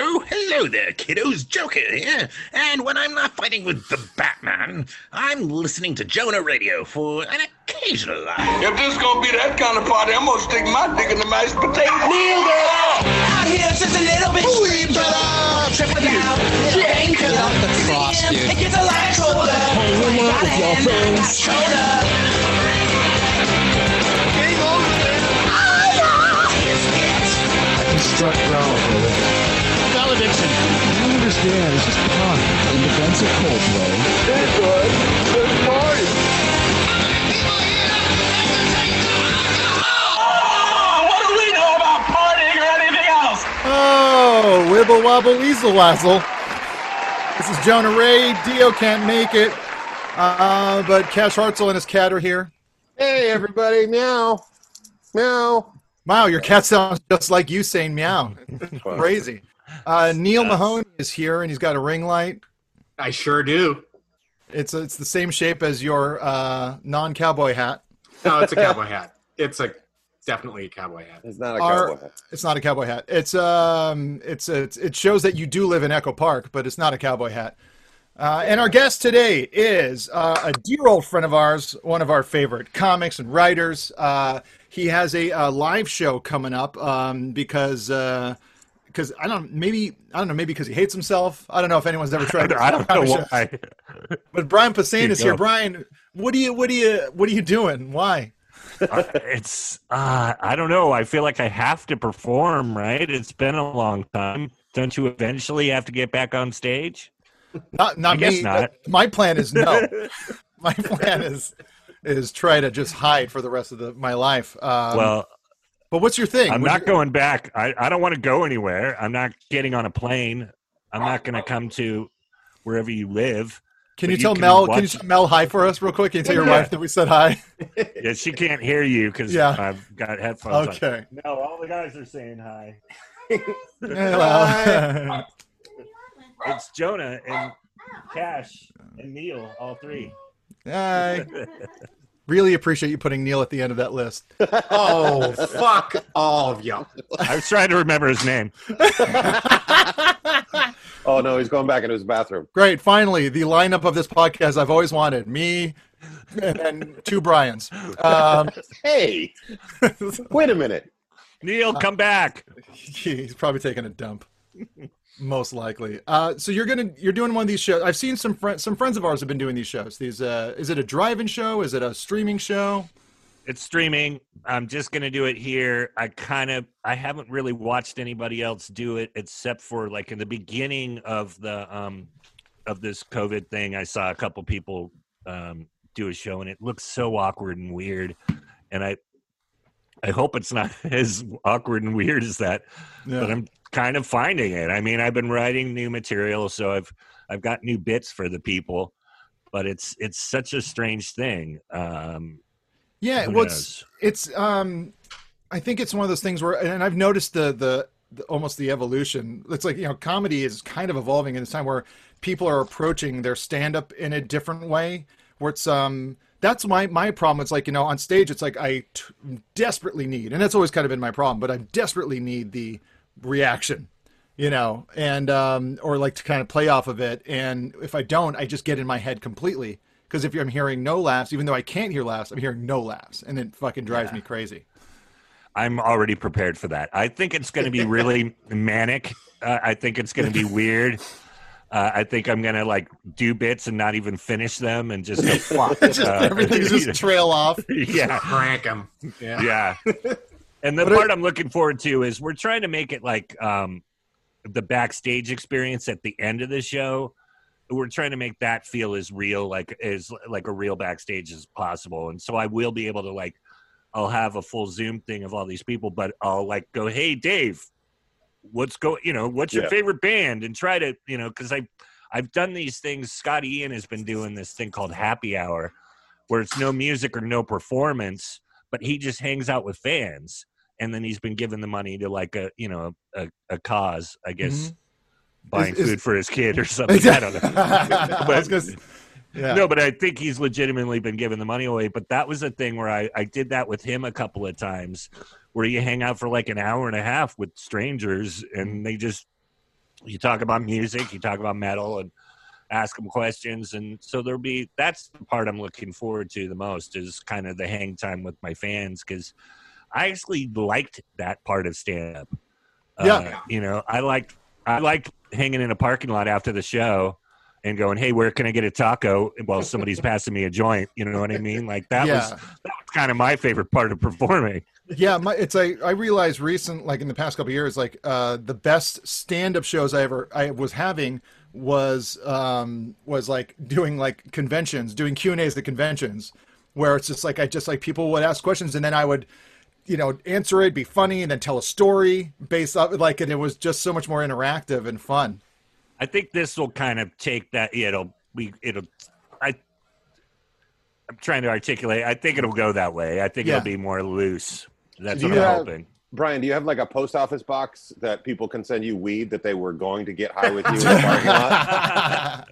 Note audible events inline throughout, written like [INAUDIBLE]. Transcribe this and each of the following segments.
Oh, hello there, kiddos. Joker here. And when I'm not fighting with the Batman, I'm listening to Jonah Radio for an occasional laugh. If this is gonna be that kind of party, I'm gonna stick my dick in the mashed potato. Kneel down. Out here, just a little bit sweeter. Check it out. Drink it up. the cross, dude. It gets a lot colder. hang out with your friends. Shoulder. Ah! Struck ground for it. Valediction. I don't understand. It's just punk. In defense of Coldplay. Hey, bud. Let's party. Oh, what do we know about partying or anything else? Oh, wibble wobble weasel wazzle. This is Jonah Ray. Dio can't make it, uh, but Cash Hartzell and his cat are here. Hey, everybody, meow. Meow. Wow, your cat sounds just like you saying meow. Crazy. Uh, Neil Mahoney is here, and he's got a ring light. I sure do. It's it's the same shape as your uh, non-cowboy hat. No, it's a [LAUGHS] cowboy hat. It's a definitely a cowboy hat. It's not a Our- cowboy. hat. It's not a cowboy hat. It's um, it's, it's it shows that you do live in Echo Park, but it's not a cowboy hat. Uh, and our guest today is uh, a dear old friend of ours, one of our favorite comics and writers. Uh, he has a, uh live show coming up um, because because I don't maybe I don't know maybe because he hates himself. I don't know if anyone's ever tried. [LAUGHS] I don't know comic shows. why. [LAUGHS] But Brian Posehn is here. Brian, what do you what do you what are you doing? Why? Uh, it's uh, I don't know. I feel like I have to perform. Right? It's been a long time. Don't you eventually have to get back on stage? Not not I guess me. not. [LAUGHS] My plan is no. my plan is is try to just hide for the rest of the, my life. Um, well, but what's your thing? I'm What's not your- going back. I, I don't want to go anywhere. I'm not getting on a plane. I'm not going to come to wherever you live. Can but you you tell can Mel? Can you tell Mel hi for us real quick? Can you tell your Yeah. wife that we said hi? [LAUGHS] Yeah, she can't hear you because Yeah. I've got headphones. on. Okay. No, all the guys are saying hi. Hello. [LAUGHS] [LAUGHS] It's Jonah and Cash and Neil, all three. hi. Really appreciate you putting Neil at the end of that list. Oh, [LAUGHS] fuck all of you. I was trying to remember his name. [LAUGHS] Oh, no, he's going back into his bathroom. Great. Finally, the lineup of this podcast I've always wanted. Me and, and two Brians. Um, Hey, wait a minute. Neil, come back. [LAUGHS] he's probably taking a dump. Most likely. Uh, so you're gonna you're doing one of these shows. I've seen some friends some friends of ours have been doing these shows. These uh, is it a drive-in show? Is it a streaming show? It's streaming. I'm just gonna do it here. I kind of I haven't really watched anybody else do it except for like in the beginning of the um of this COVID thing. I saw a couple people um do a show and it looks so awkward and weird. And I I hope it's not [LAUGHS] as awkward and weird as that. Yeah. but I'm kind of finding it. I mean, I've been writing new material, so I've I've got new bits for the people, but it's it's such a strange thing. Um, Yeah, well, it's, it's um, I think it's one of those things where, and I've noticed the, the the almost the evolution. It's like you know, comedy is kind of evolving in this time where people are approaching their stand up in a different way. Where it's um, that's my my problem. It's like you know, on stage, it's like I t- desperately need, and that's always kind of been my problem. But I desperately need the reaction you know, and um, or like to kind of play off of it. And if I don't, I just get in my head completely. Because if I'm hearing no laughs, even though I can't hear laughs, I'm hearing no laughs, and it fucking drives me crazy. I'm already prepared for that. I think it's going to be really [LAUGHS] manic. Uh, I think it's going to be weird. Uh, I think I'm going to like do bits and not even finish them and just go [LAUGHS] flop. just Uh, everything just [LAUGHS] trail off. yeah. Crank them. Yeah. yeah. [LAUGHS] And the But it- part I'm looking forward to is we're trying to make it like um, the backstage experience at the end of the show. We're trying to make that feel as real, like as like a real backstage as possible. And so I will be able to like, I'll have a full Zoom thing of all these people, but I'll like go, hey Dave, what's go, you know, what's your Yeah. favorite band, and try to, you know, because I, I've done these things. Scott Ian has been doing this thing called Happy Hour, where it's no music or no performance, but he just hangs out with fans and then he's been giving the money to like a you know a, a cause i guess Mhm. buying Is- is- food for his kid or [LAUGHS] something i don't know [LAUGHS] I was gonna s- yeah. no but i think he's legitimately been giving the money away but that was a thing where i i did that with him a couple of times where you hang out for like an hour and a half with strangers and they just you talk about music, you talk about metal, and ask them questions, and so there'll be that's the part I'm looking forward to the most is kind of the hang time with my fans because I actually liked that part of stand up. Yeah. Uh, you know, I liked I liked hanging in a parking lot after the show and going, "Hey, where can I get a taco?" while somebody's [LAUGHS] passing me a joint. You know what I mean? Like that was Yeah. that was kind of my favorite part of performing. Yeah, my, it's like I realized recent, like in the past couple of years, like uh, the best stand-up shows I ever I was having was um, was like doing like conventions, doing Q and A's at conventions, where it's just like I just like people would ask questions and then I would, you know, answer it, be funny, and then tell a story based off like, and it was just so much more interactive and fun. I think this will kind of take that. It'll we it'll. I. I'm trying to articulate. I think it'll go that way. I think Yeah. it'll be more loose. That's Do what I'm have- hoping. Brian, do you have like a post office box that people can send you weed that they were going to get high with you in the [LAUGHS] parking lot?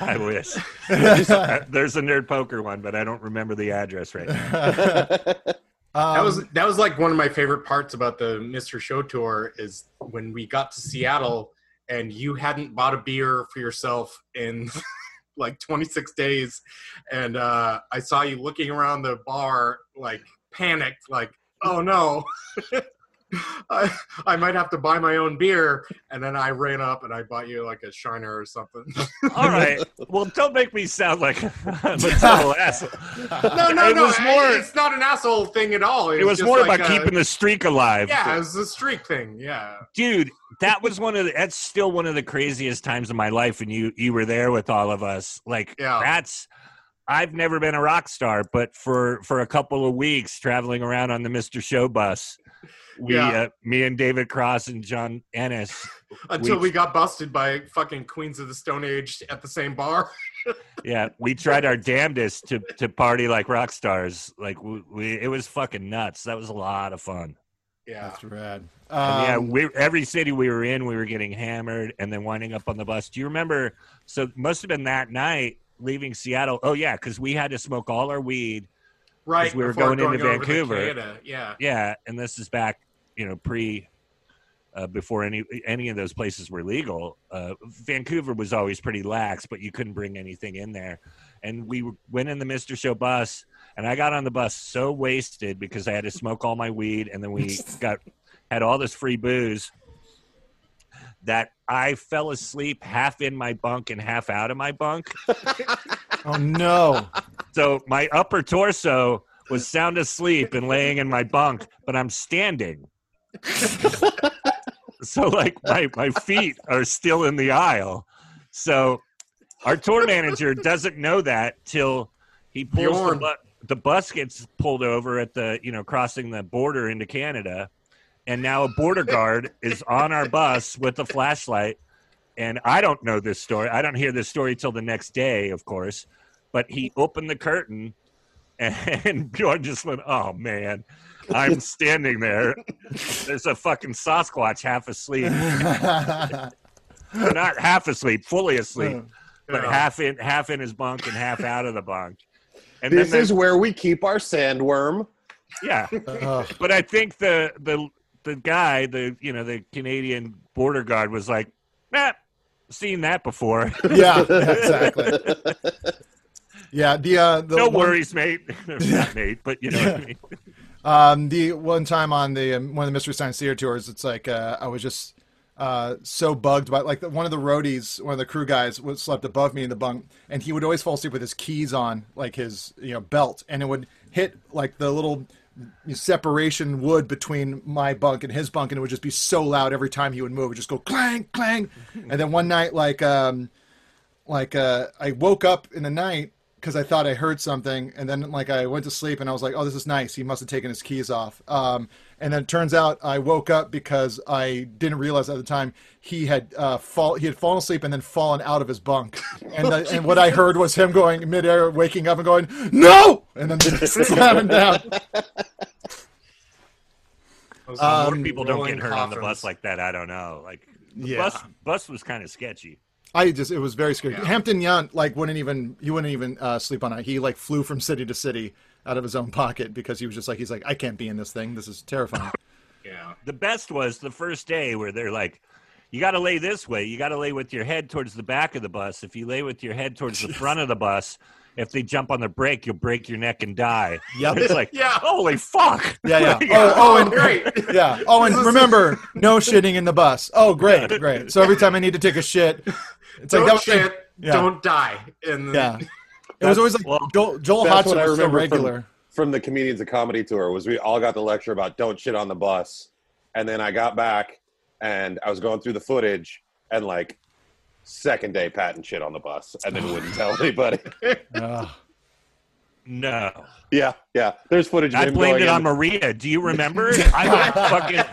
I wish. [LAUGHS] There's a nerd poker one, but I don't remember the address right now. Um, [LAUGHS] That was that was like one of my favorite parts about the Mr. Show tour is when we got to Seattle and you hadn't bought a beer for yourself in [LAUGHS] like 26 days, and uh, I saw you looking around the bar like panicked, like oh no. [LAUGHS] I, I might have to buy my own beer, and then I ran up and I bought you like a Shiner or something. [LAUGHS] All right. Well, don't make me sound like I'm a total asshole. no, no, It no. was more- it's not an asshole thing at all. It was just more like about a- keeping the streak alive. Yeah, it was a streak thing. Yeah. dude that was one of the that's still one of the craziest times of my life and you you were there with all of us like Yeah. that's i've never been a rock star but for for a couple of weeks traveling around on the mr show bus we Yeah. uh, me and david cross and john ennis Until We- we got busted by fucking Queens of the Stone Age at the same bar. [LAUGHS] yeah we tried our damnedest to to party like rock stars like we, we it was fucking nuts that was a lot of fun Yeah. That's rad. And yeah, Um, we, every city we were in, we were getting hammered and then winding up on the bus. Do you remember? So must have been that night leaving Seattle. Oh yeah, because we had to smoke all our weed. Right. we were before going into Vancouver. Yeah. Yeah, and this is back, you know, pre, uh, before any any of those places were legal. Uh, Vancouver was always pretty lax, but you couldn't bring anything in there. And we went in the Mister Show bus, and I got on the bus so wasted because I had to smoke all my weed, and then we [LAUGHS] got had all this free booze that I fell asleep half in my bunk and half out of my bunk. [LAUGHS] oh no. So my upper torso was sound asleep and laying in my bunk, but I'm standing. [LAUGHS] so like my, my feet are still in the aisle. So our tour manager doesn't know that till he pulls the, Bjorn. bu- the bus gets pulled over at the you know crossing the border into Canada, and now a border guard is on our bus with a flashlight. And I don't know this story. I don't hear this story till the next day, of course. But he opened the curtain, and [LAUGHS] Bjorn just went, "Oh man." I'm standing there. There's a fucking Sasquatch half asleep. [LAUGHS] Not half asleep, fully asleep, but half in half in his bunk and half out of the bunk. And This then is where we keep our sandworm. yeah. [LAUGHS] Ugh. But I think the the the guy, the you know, the Canadian border guard was like, nah, seen that before. [LAUGHS] yeah, exactly. Yeah, the uh, the no one- worries, mate. [LAUGHS] Not mate, but you know what I mean. Um, the one time on the um, one of the Mystery Science Theater tours, it's like uh, I was just uh, so bugged by like one of the roadies, one of the crew guys, was slept above me in the bunk, and he would always fall asleep with his keys on, like his you know belt, and it would hit like the little separation wood between my bunk and his bunk, and it would just be so loud every time he would move. It would just go clang clang, and then one night like um like uh I woke up in the night because I thought I heard something, and then like I went to sleep and I was like, "Oh, this is nice." He must have taken his keys off. Um, and then it turns out I woke up because I didn't realize at the time he had uh, fall he had fallen asleep and then fallen out of his bunk, [LAUGHS] and the, and what I heard was him going midair, waking up and going, "No!" and then slamming [LAUGHS] down. Those More Um, people don't get rolling hurt on the bus like that. I don't know. Like the Yeah. bus bus was kind of sketchy. I just it was very scary. Yeah. Hampton Yount like wouldn't even he wouldn't even uh, sleep on it. He like flew from city to city out of his own pocket because he was just like he's like I can't be in this thing. This is terrifying. [LAUGHS] Yeah. The best was the first day where they're like, You got to lay this way. You got to lay with your head towards the back of the bus. If you lay with your head towards the [LAUGHS] front of the bus, if they jump on the brake, you'll break your neck and die. [LAUGHS] Yep. It's like, Yeah. holy fuck. Yeah, yeah. [LAUGHS] Yeah. Oh, oh, and [LAUGHS] Great. yeah. Oh, and remember, no shitting in the bus. Oh, great, great. So every time I need to take a shit, it's like Don't that was shit, yeah. don't die. And yeah. It was always like Well, Joel, Joel That's Hodgson what I was so remember regular. from, from the comedians of comedy tour was we all got the lecture about don't shit on the bus, and then I got back and I was going through the footage and like second day Patton shit on the bus and then wouldn't [SIGHS] tell anybody. Ugh. No. yeah, yeah. There's footage. Of I him blamed going it on Maria. Do you remember? [LAUGHS] I went fucking.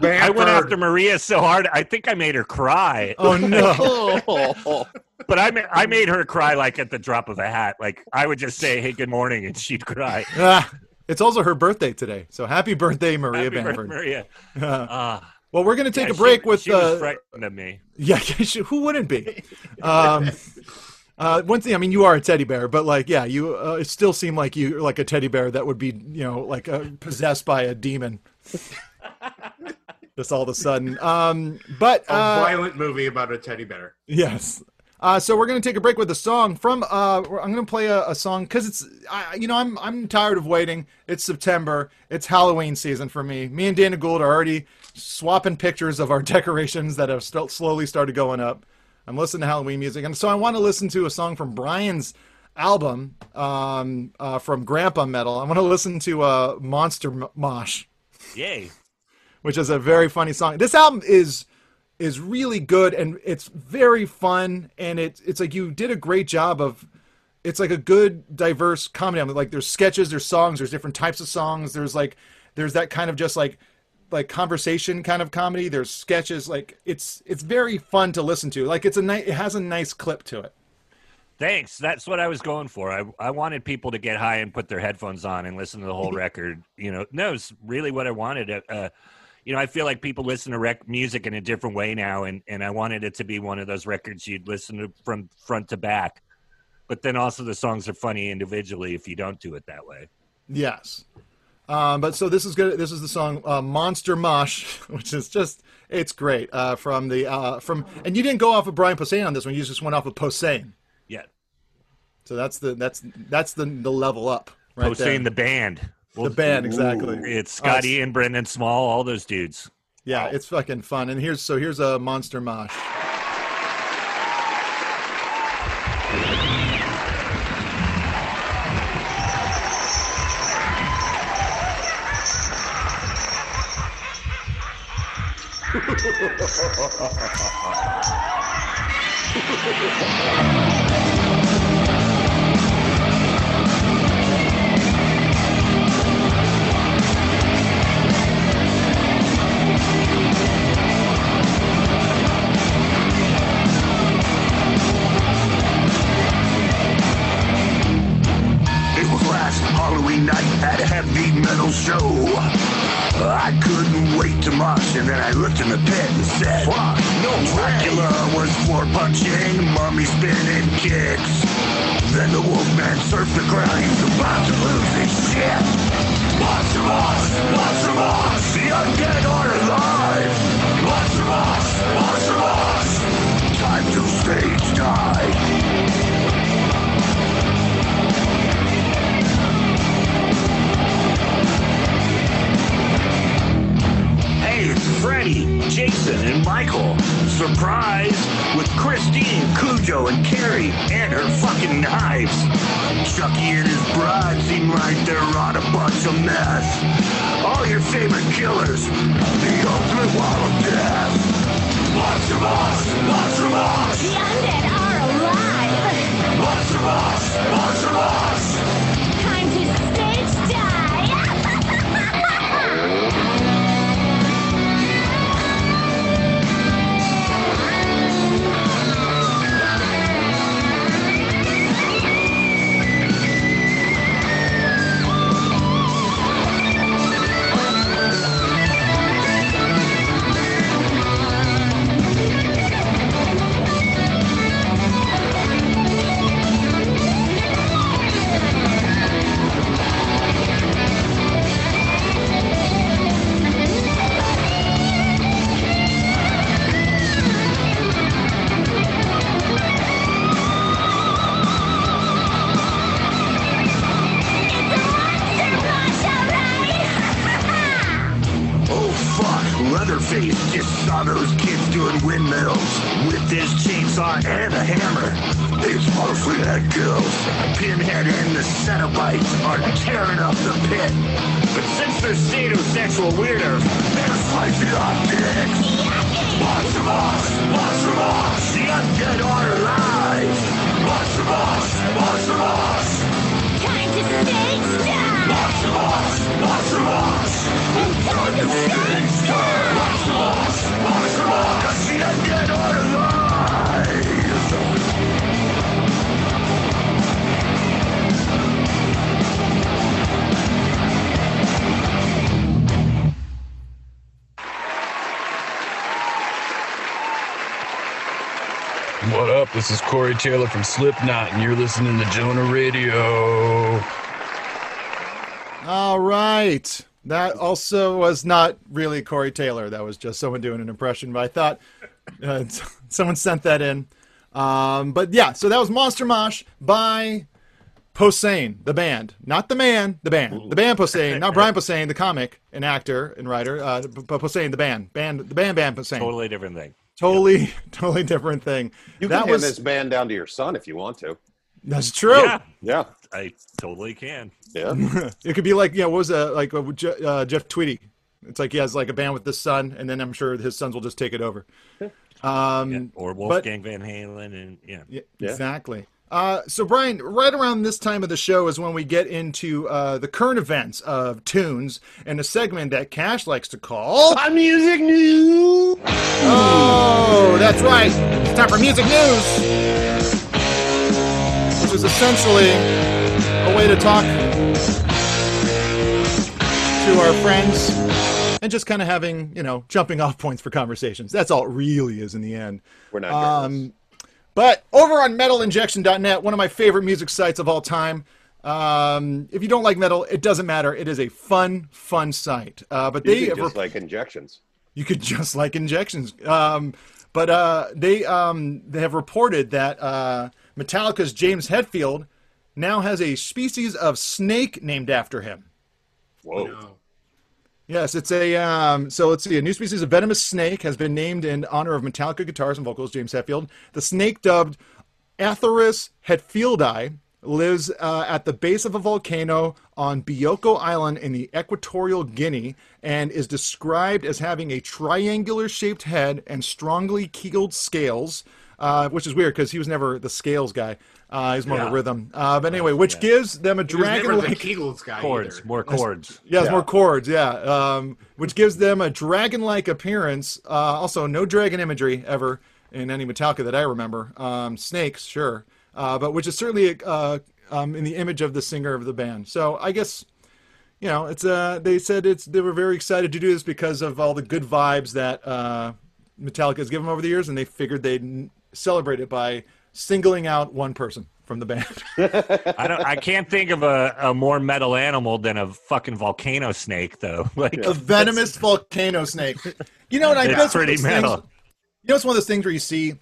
I went after Maria so hard. I think I made her cry. oh no. [LAUGHS] [LAUGHS] But I, ma- I made her cry like at the drop of a hat. Like I would just say, "Hey, good morning," and she'd cry. Ah, it's also her birthday today, so happy birthday, Maria Happy birthday, Bamford. Maria. Uh, Ah, well, we're gonna take yeah, a break she, with she was uh, frightened of me. [LAUGHS] Yeah, she- who wouldn't be? Um, uh, one thing, I mean, you are a teddy bear, but like, yeah, you uh, it still seem like you like a teddy bear that would be, you know, like uh, possessed by a demon. Just all of a sudden. Um, but a uh, violent movie about a teddy bear. Yes. Uh, so we're gonna take a break with a song from. Uh, I'm gonna play a, a song because it's, I, you know, I'm I'm tired of waiting. It's September. It's Halloween season for me. Me and Dana Gould are already swapping pictures of our [LAUGHS] decorations that have st- slowly started going up. I'm listening to Halloween music, and so I want to listen to a song from Brian's album um, uh, from Grandpa Metal. I want to listen to uh, Monster M- Mosh Yay! which is a very funny song. This album is is really good and it's very fun and it it's like you did a great job of it's like a good diverse comedy album. Like there's sketches, there's songs, there's different types of songs. There's like there's that kind of just like like conversation kind of comedy. There's sketches. Like it's it's very fun to listen to. Like it's a nice it has a nice clip to it. Thanks. That's what I was going for. I I wanted people to get high and put their headphones on and listen to the whole [LAUGHS] record. You know, no, it's really what I wanted. Uh, Uh, you know, I feel like people listen to rec- music in a different way now, and and I wanted it to be one of those records you'd listen to from front to back. But then also the songs are funny individually if you don't do it that way. Yes. Um, but so this is good. This is the song uh, "Monster Mush," [LAUGHS] which is just it's great uh, from the uh, from. And you didn't go off of Brian Posehn on this one. You just went off of Posehn. Yeah, So that's the that's that's the the level up right Posehn the band. the band exactly. It's Scott Ian Brendan Small, all those dudes. Yeah, it's fucking fun. And here's so here's a Monster Mosh. It was last Halloween night at a heavy metal show. I couldn't wait to mosh, and then I looked in the pit and said, Fuck, no Dracula was floor punching, mummy spinning kicks. Then the wolfman surfed the ground, he was about to lose his shit. Monster Mosh, Monster Mosh, the undead are alive. Monster Mosh, Monster Mosh, time to stage dive. Freddie, Jason, and Michael. Surprise! With Christine, Cujo, and Carrie, and her fucking knives. Chucky and his bride seem like they're on a bunch of mess. All your favorite killers, the ultimate wall of death. Monster Mosh! Monster Mosh! The undead are alive! Monster Mosh! Monster Mosh! Corey Taylor from Slipknot, and you're listening to Jonah Radio. All right. That also was not really Corey Taylor. That was just someone doing an impression, but I thought uh, [LAUGHS] someone sent that in. Um, but yeah, so that was Monster Mosh by Posehn, the band. Not the man, the band. The band Posehn, not Brian Posehn, the comic and actor and writer, uh, but Posehn, the band. band the band band Posehn. Totally different thing. Totally, [LAUGHS] totally different thing. You that can was hand this band down to your son if you want to. that's true. Yeah, Yeah. I totally can. Yeah. [LAUGHS] it could be like you know what was that like uh, uh, Jeff Tweedy. It's like he has like a band with his son, and then I'm sure his sons will just take it over. Um, Yeah. Or Wolfgang Van Halen, and yeah. Yeah, exactly. Uh, so, Brian, right around this time of the show is when we get into uh, the current events of tunes and a segment that Cash likes to call. On music news. Oh, that's right. It's time for music news, which is essentially a way to talk to our friends and just kind of having, you know, jumping off points for conversations. That's all it really is in the end. We're not. Um, but over on metalinjection.net, one of my favorite music sites of all time. Um, if you don't like metal, it doesn't matter. It is a fun, fun site. Uh, but you they can have just rep- like injections. you could [LAUGHS] just like injections. Um, but uh, they um, they have reported that uh, Metallica's James Hetfield now has a species of snake named after him. Whoa. Yes, it's a um, so let's see. A new species of venomous snake has been named in honor of Metallica guitars and vocals James Hetfield. The snake, dubbed Atheris hetfieldi, lives uh, at the base of a volcano on Bioko Island in the Equatorial Guinea and is described as having a triangular-shaped head and strongly keeled scales, uh, which is weird because he was never the scales guy. Uh, he's more of a rhythm. Uh, but anyway, which gives them a was never the dragon-like Kegels guy Chords, either. more chords. yeah, it's Yeah. more chords. Yeah, um, which gives them a dragon-like appearance. Uh, also, no dragon imagery ever in any Metallica that I remember. Um, snakes, sure, uh, but which is certainly uh, um, in the image of the singer of the band. So I guess you know it's. Uh, they said it's. They were very excited to do this because of all the good vibes that uh, Metallica has given them over the years, and they figured they'd celebrate it by singling out one person from the band. [LAUGHS] I don't. I can't think of a, a more metal animal than a fucking volcano snake, though. [LAUGHS] Like a venomous volcano snake. You know, and I It's guess pretty those things- you know, it's one of those things where you see,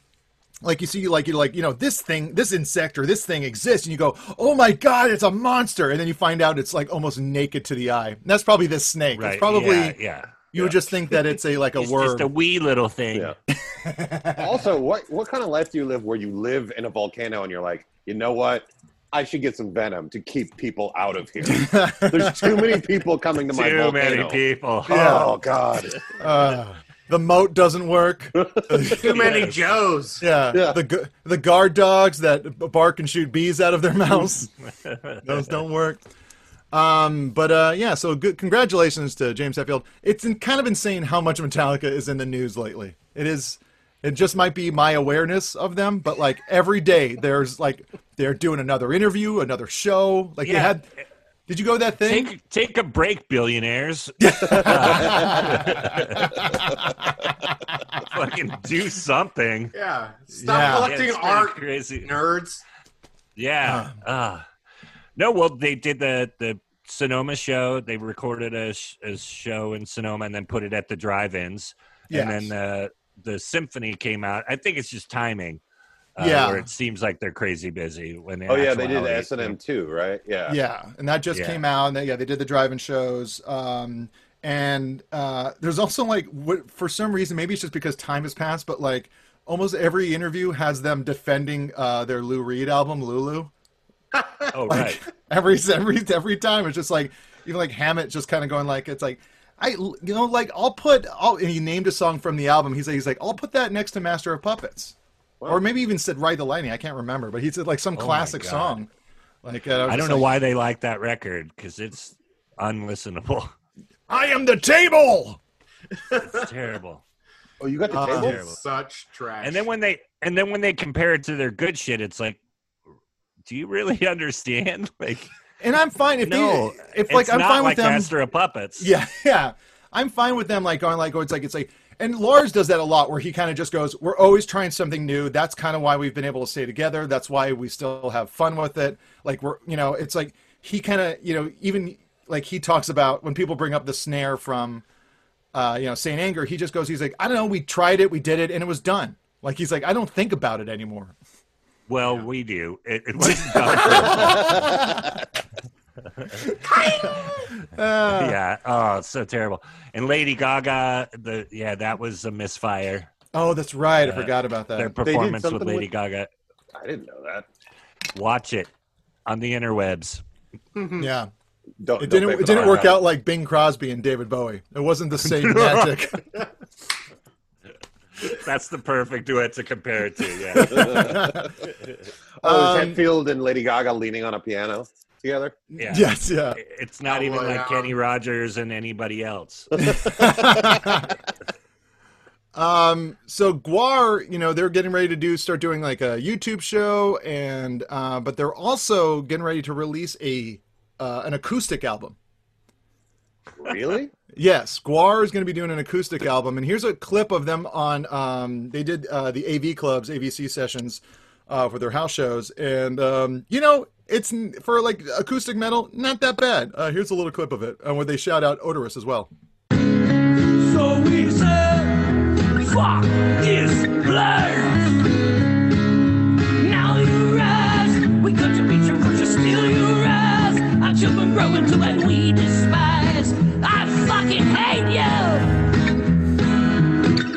like you see, like you like, you know, this thing, this insect or this thing exists, and you go, "Oh my god, it's a monster!" And then you find out it's like almost naked to the eye. And that's probably this snake. right? It's probably yeah, yeah. You would just think that it's a like a It's worm. just a wee little thing. Yeah. [LAUGHS] also, what what kind of life do you live where you live in a volcano and you're like, you know what? I should get some venom to keep people out of here. [LAUGHS] There's too many people coming to my house. Too many volcano. people. Oh God. Uh, the moat doesn't work. [LAUGHS] Too many Joes. Yeah, Yeah. the the guard dogs that bark and shoot bees out of their mouths. Those don't work. Um, but uh, yeah, so good. Congratulations to James Hetfield. It's in, kind of insane how much Metallica is in the news lately. It is. It just might be my awareness of them, but like every day, there's like they're doing another interview, another show. Like they had. Did you go to that thing? Take take a break, billionaires. [LAUGHS] [LAUGHS] Fucking do something. Yeah. Stop Yeah. collecting Yeah, art, crazy. nerds. Yeah. Uh, no, well, they did the the Sonoma show. They recorded a, a show in Sonoma and then put it at the drive-ins. And then the the symphony came out. I think it's just timing. Uh, Yeah. where it seems like they're crazy busy. When in Oh yeah, they did actuality, S and M too, right? Yeah. Yeah, and that just Yeah. came out. And they, yeah, they did the drive-in shows. Um, and uh, there's also like what for some reason maybe it's just because time has passed, but like almost every interview has them defending uh, their Lou Reed album, Lulu. Oh, [LAUGHS] Like right. every every every time, it's just like even like Hammett just kind of going like it's like I you know like I'll put I'll, and he named a song from the album. He's like, he's like I'll put that next to Master of Puppets, or maybe even said Ride the Lightning. I can't remember, but he said like some Oh classic song. Like uh, I, I don't know like, why they like that record because it's unlistenable. I am the table. It's terrible. Oh, you got the Uh, table? terrible. Such trash. And then when they and then when they compare it to their good shit, it's like, do you really [LAUGHS] understand? [LAUGHS] Like, And I'm fine if no, they if like it's I'm not fine like with them. Master of Puppets. Yeah, [LAUGHS] yeah. I'm fine with them like going like oh it's like it's like and Lars does that a lot where he kind of just goes we're always trying something new. That's kind of why we've been able to stay together. That's why we still have fun with it. Like we're you know it's like he kind of you know even like he talks about when people bring up the snare from uh you know Saint Anger he just goes he's like I don't know we tried it we did it and it was done. Like he's like I don't think about it anymore. Well, we do. It, it [LAUGHS] wasn't done. Yeah. Oh, it's so terrible. And Lady Gaga, the yeah, that was a misfire. Oh, that's right. I Uh, forgot about that. Their performance with Lady with- Gaga. I didn't know that. Watch it on the interwebs. Yeah. Don't, It don't didn't. It didn't work out like Bing Crosby and David Bowie. It wasn't the same [LAUGHS] magic. [LAUGHS] That's the perfect duet to compare it to. Yeah. [LAUGHS] Oh, is Um, Hetfield and Lady Gaga leaning on a piano together? yeah. yes. Yeah. It's not Oh, even well, like yeah. Kenny Rogers and anybody else. [LAUGHS] um. So Gwar, you know, they're getting ready to do start doing like a YouTube show, and uh, but they're also getting ready to release a uh, an acoustic album. Really? Yes, Gwar is going to be doing an acoustic album, and here's a clip of them on. Um, they did uh, the AV clubs, AVC sessions uh, for their house shows, and um, you know, it's for like acoustic metal, not that bad. Uh, here's a little clip of it uh, where they shout out Oderus as well. So we said, fuck this place. Now you. We your. Our children grow into what we despise. I fucking hate you.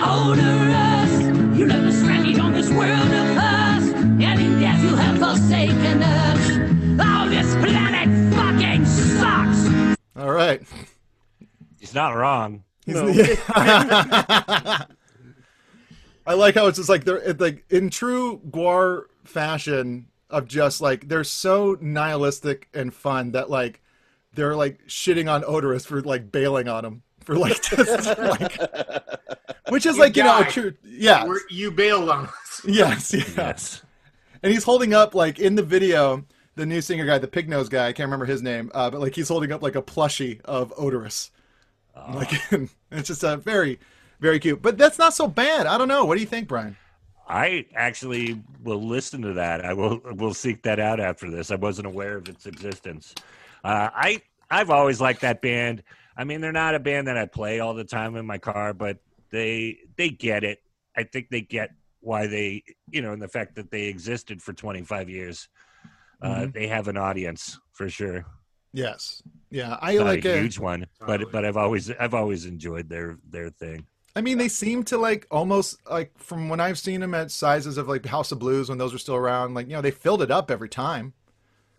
Oderus. You left us stranded on this world of us. And in death you have forsaken us. Oh, this planet fucking sucks. All right. He's not wrong. [LAUGHS] I like how it's just like they're it's like in true Gwar fashion of just like they're so nihilistic and fun that like they're like shitting on Oderus for like bailing on him for like [LAUGHS] just like which is You like you know a true yeah We're, you bailed on us. [LAUGHS] yes yeah. Yes. and he's holding up like in the video the new singer guy the pig nose guy I can't remember his name uh, but like he's holding up like a plushie of Oderus like [LAUGHS] it's just a very very cute but that's not so bad I don't know what do you think Brian I actually will listen to that. I will will seek that out after this. I wasn't aware of its existence. Uh, I I've always liked that band. I mean, they're not a band that I play all the time in my car, but they they get it. I think they get why they you know, and the fact that they existed for 25 years. Uh, Mhm. They have an audience for sure. Yes. Yeah, I Not like a it. huge one, Totally. but but I've always I've always enjoyed their their thing. I mean, they seem to like almost like from when I've seen them at sizes of like House of Blues when those were still around. Like you know, they filled it up every time.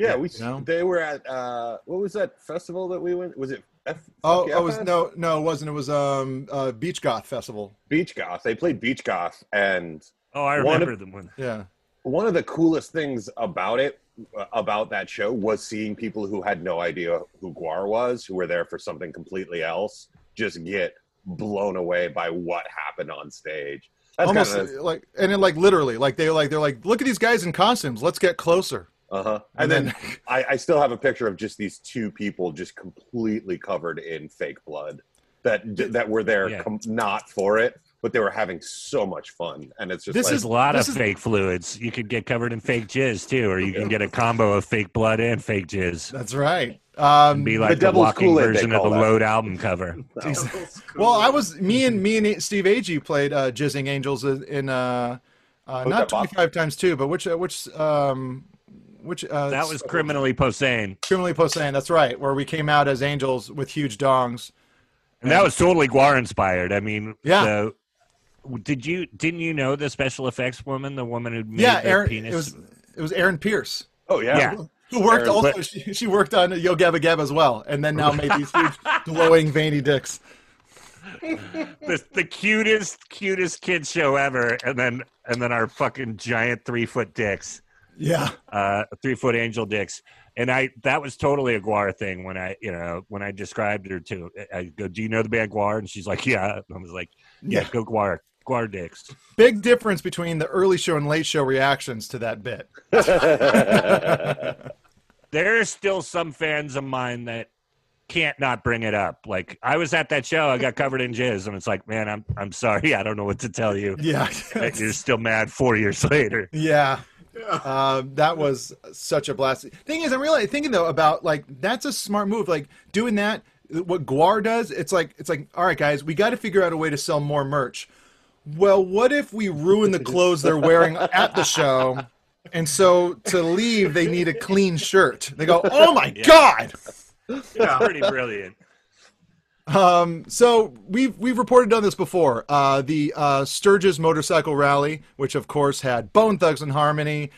Yeah, we You know? they were at uh what was that festival that we went? Was it F, Oh, Fuck Yeah oh, it was no, no, it wasn't. It was um uh Beach Goth Festival. Beach Goth. They played Beach Goth, and Oh, I One of- remember them when Yeah. one of the coolest things about it uh, about that show was seeing people who had no idea who Gwar was, who were there for something completely else, just get blown away by what happened on stage. That's Almost kind of like and then like literally like they like they're like look at these guys in costumes. Let's get closer. Uh huh. And And, then- then, I, I still have a picture of just these two people just completely covered in fake blood that that were there Yeah. com- not for it, but they were having so much fun, and it's just This like, There's a lot of is- fake fluids. You could get covered in fake jizz too, or you can get a combo of fake blood and fake jizz. That's right. Um, Be like the, devil's walking Kool-Aid, version of call the that. Load album cover. [LAUGHS] well, I was me and me and Steve Agee played uh, Jizzing Angels in- in uh, uh, not twenty five times two, but which uh, which um which uh, That was criminally Posehn. criminally Posehn. That's right, where we came out as angels with huge dongs. And that was totally Gwar inspired. I mean, Yeah. the- did you didn't you know the special effects woman, the woman who made yeah, the Aaron. penis? It was it was Aaron Pierce. Oh yeah. Yeah. Who worked Aaron, also? but- She, she worked on Yo Gabba Gabba as well, and then now made these huge [LAUGHS] glowing veiny dicks. the, the cutest, cutest kids show ever, and then and then our fucking giant three foot dicks, Yeah, uh, three foot angel dicks, and I that was totally a Gwar thing when I you know when I described her to I go, do you know the band Gwar? And she's like, yeah. And I was like, yeah, Yeah. go Gwar, Gwar dicks. big difference between the early show and late show reactions to that bit. [LAUGHS] There are still some fans of mine that can't not bring it up. Like I was at that show, I got covered in jizz, and it's like, man, I'm I'm sorry, I don't know what to tell you. Yeah, You're still mad four years later. yeah. Uh, that was such a blast. Thing is, I'm really thinking though about like that's a smart move. Like doing that, what Gwar does, it's like it's like, all right, guys, we got to figure out a way to sell more merch. Well, what if we ruin the clothes they're wearing at the show? And so to leave, they need a clean shirt. They go, oh my god. It's pretty brilliant. Um, so we've we've reported on this before. Uh, the uh, Sturgis Motorcycle Rally, which of course had Bone Thugs and Harmony,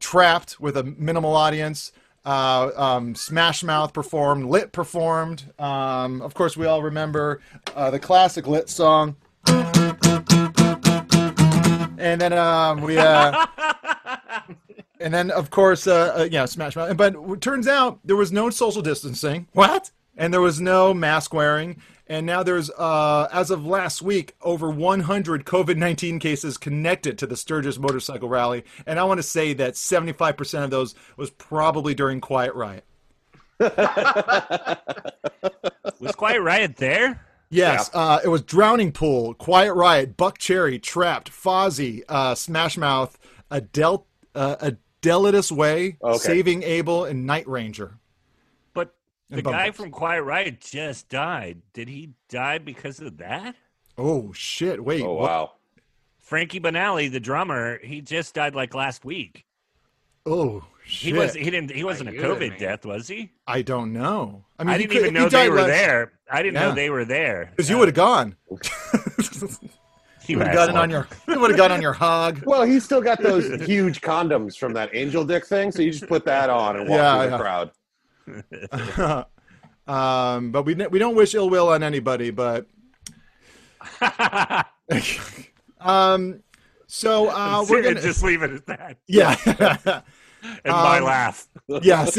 Trapt with a minimal audience. Uh, um, Smash Mouth performed, Lit performed. Um, of course, we all remember uh, the classic Lit song. And then um, we, uh, [LAUGHS] and then of course, uh, uh, yeah, Smash Mouth. But turns out there was no social distancing. What? And there was no mask wearing. And now there's, uh, as of last week, over 100 COVID 19 cases connected to the Sturgis Motorcycle Rally. And I want to say that 75% of those was probably during Quiet Riot. [LAUGHS] Was Quiet Riot there? Yes, uh, it was Drowning Pool, Quiet Riot, Buck Cherry, Trapt, Fozzy, uh, Smash Mouth, Adel, uh, Adelitas Way, Okay. Saving Abel, and Night Ranger. But And the Bum guy from Quiet Riot just died. Did he die because of that? Oh shit! Wait, Oh what- wow. Frankie Banali, the drummer, he just died like last week. Oh He shit! was he didn't he wasn't a COVID man. death, was he? I don't know. I I, mean, he didn't could- even know they were last- there. I didn't Yeah. know they were there. Because you uh, would have gone. You You would have gotten on your. You would have got on your hog. [LAUGHS] Well, he's still got those huge condoms from that angel dick thing, so you just put that on and walk Yeah, through the yeah. crowd. [LAUGHS] um, but we we don't wish ill will on anybody. But [LAUGHS] um, so uh, we're gonna just leave it at that. [LAUGHS] yeah. And my Um, laugh. Yes.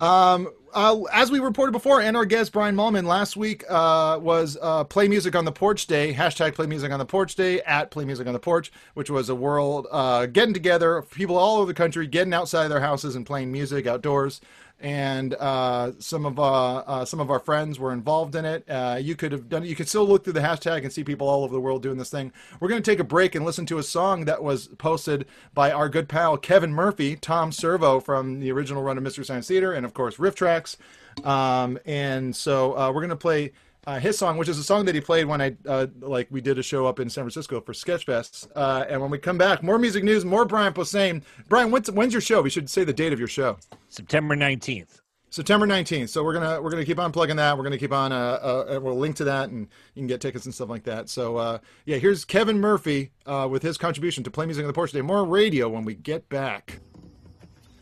um, uh, as we reported before, and our guest Brian Mullman last week uh, was uh, Play Music on the Porch Day, hashtag Play Music on the Porch Day, at Play Music on the Porch, which was a world uh, getting together, people all over the country getting outside of their houses and playing music outdoors. And uh, some of uh, uh, some of our friends were involved in it. Uh, you could have done. You could still look through the hashtag and see people all over the world doing this thing. We're going to take a break and listen to a song that was posted by our good pal Kevin Murphy, Tom Servo from the original run of Mystery Science Theater, and of course RiffTrax. Um, and so uh, we're going to play uh, his song, which is a song that he played when I uh, like we did a show up in San Francisco for Sketchfest. Uh, and when we come back, more music news, more Brian Posehn. Brian, when's, when's your show? We should say the date of your show. September nineteenth. September nineteenth. So we're gonna we're gonna keep on plugging that. We're gonna keep on. Uh, uh, we'll link to that, and you can get tickets and stuff like that. So uh, yeah, here's Kevin Murphy uh, with his contribution to Play Music on the Porch Day. More radio when we get back.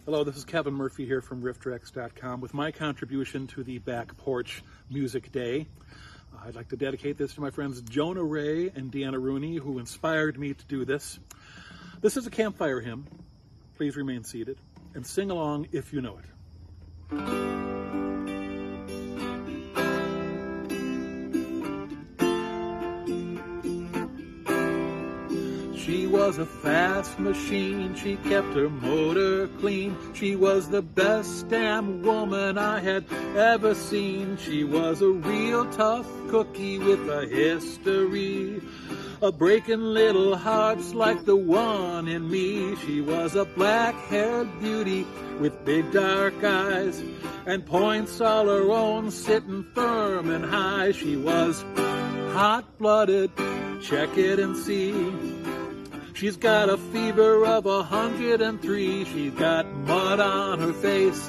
Hello, this is Kevin Murphy here from RiffTrax.com with my contribution to the Back Porch Music Day. I'd like to dedicate this to my friends Jonah Ray and Deanna Rooney, who inspired me to do this. This is a campfire hymn. Please remain seated and sing along if you know it. She was a fast machine, she kept her motor clean. She was the best damn woman I had ever seen. She was a real tough cookie with a history of breaking little hearts like the one in me. She was a black haired beauty with big dark eyes and points all her own, sitting firm and high. She was hot blooded, check it and see. She's got a fever of a hundred and three. She's got mud on her face,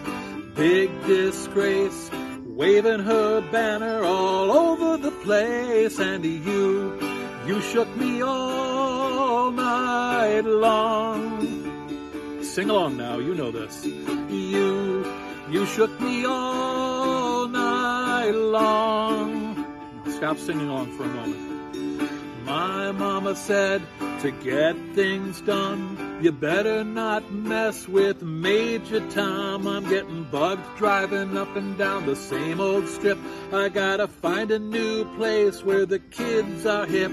big disgrace. waving her banner all over the place. And you, you shook me all night long. Sing along now, you know this. You, you shook me all night long. Stop singing along for a moment. My mama said to get things done, you better not mess with Major Tom. I'm getting bugged driving up and down the same old strip. I gotta find a new place where the kids are hip.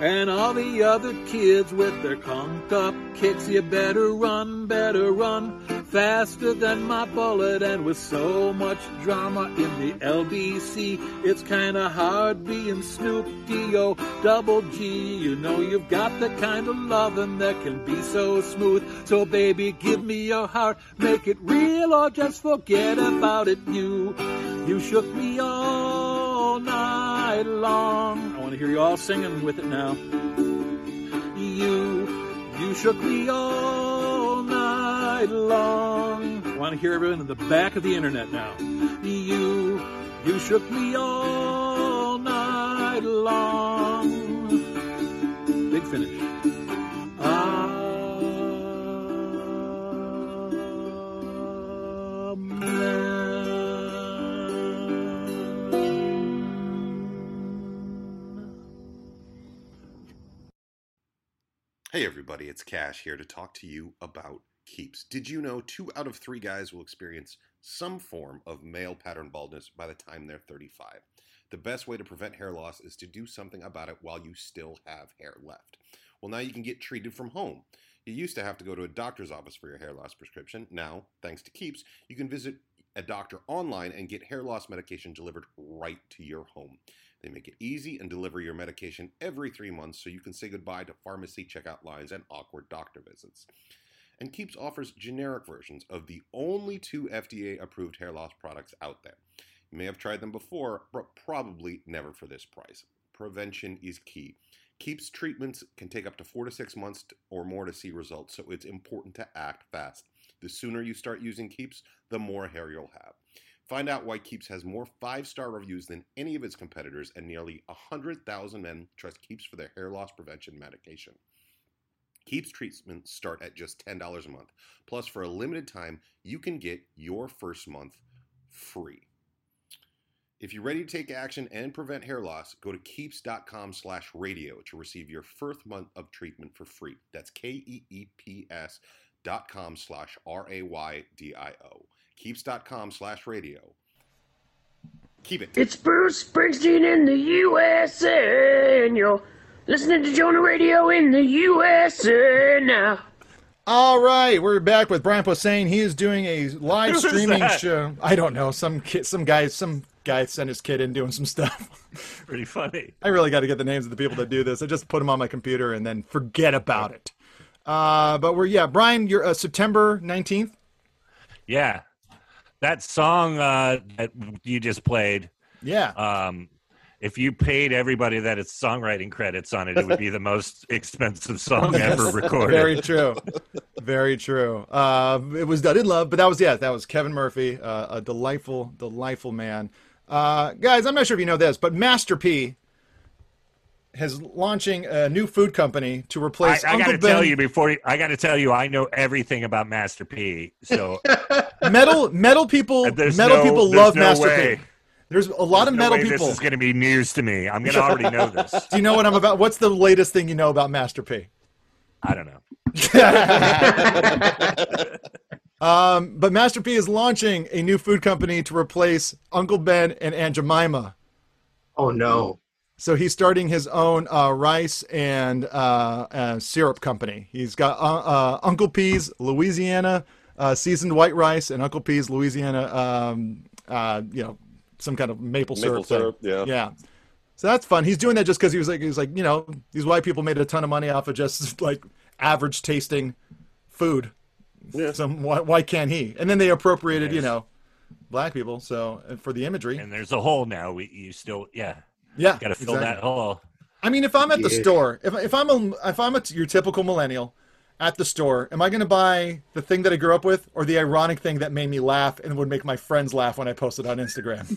And all the other kids with their conked up kicks, you better run, better run faster than my bullet. And with so much drama in the LBC, it's kinda hard being Snoop D-O double G. You know you've got the kind of loving that can be so smooth. So baby, give me your heart, make it real or just forget about it. You, you shook me all night long. I want to hear you all singing with it now. You, you shook me all night long. I want to hear everyone in the back of the internet now. You, you shook me all night long. Big finish. Ah. Hey everybody, it's Cash here to talk to you about keeps. Did you know two out of three guys will experience some form of male pattern baldness by the time they're 35? The best way to prevent hair loss is to do something about it while you still have hair left. Well, now you can get treated from home. You used to have to go to a doctor's office for your hair loss prescription. Now, thanks to Keeps, you can visit a doctor online and get hair loss medication delivered right to your home. They make it easy and deliver your medication every three months so you can say goodbye to pharmacy checkout lines and awkward doctor visits. And Keeps offers generic versions of the only two FDA approved hair loss products out there. You may have tried them before, but probably never for this price. Prevention is key. Keeps treatments can take up to four to six months or more to see results, so it's important to act fast. The sooner you start using Keeps, the more hair you'll have. Find out why Keeps has more five star reviews than any of its competitors, and nearly 100,000 men trust Keeps for their hair loss prevention medication. Keeps treatments start at just $10 a month. Plus, for a limited time, you can get your first month free. If you're ready to take action and prevent hair loss, go to keeps.com slash raydio to receive your first month of treatment for free. That's K-E-E-P-S dot com slash R-A-Y-D-I-O. Keeps.com slash raydio. Keep it. It's Bruce Springsteen in the USA, and you're listening to Jonah Raydio in the USA now. All right, we're back with Brian Posehn. He is doing a live Who's streaming that? show. I don't know, some kid, some guy, some guy sent his kid in doing some stuff. [LAUGHS] Pretty funny. I really got to get the names of the people that do this. I just put them on my computer and then forget about it. Uh, but we're yeah, Brian, you're uh, September nineteenth. Yeah, that song uh, that you just played. Yeah. Um, if you paid everybody that it's songwriting credits on it, it would be the most [LAUGHS] expensive song ever recorded. Very true. Very true. Uh, it was done in love, but that was yeah, that was Kevin Murphy, uh, a delightful, delightful man. Uh, guys, I'm not sure if you know this, but Master P has launching a new food company to replace I got to tell you before you, I got to tell you, I know everything about Master P. So [LAUGHS] metal metal people There's metal no- people love no Master way. P. There's a lot There's of no metal way people. This is going to be news to me. I'm going [LAUGHS] to already know this. Do you know what I'm about? What's the latest thing you know about Master P? I don't know. [LAUGHS] Um, but Master P is launching a new food company to replace Uncle Ben and Aunt Jemima. Oh no! So he's starting his own uh, rice and uh, uh, syrup company. He's got uh, uh, Uncle P's Louisiana uh, seasoned white rice and Uncle P's Louisiana, um, uh, you know, some kind of maple, Maple syrup. thing. syrup, yeah. yeah. So that's fun. He's doing that just because he was like, he was like, you know, these white people made a ton of money off of just [LAUGHS] like average tasting food. Yeah. So why, why can't he? And then they appropriated, you know, black people. So for the imagery. And there's a hole now. We you still yeah Yeah, got to fill exactly. that hole. I mean, if I'm at the Yeah. store, if if I'm a if I'm a your typical millennial at the store, am I going to buy the thing that I grew up with, or the ironic thing that made me laugh and would make my friends laugh when I posted on Instagram?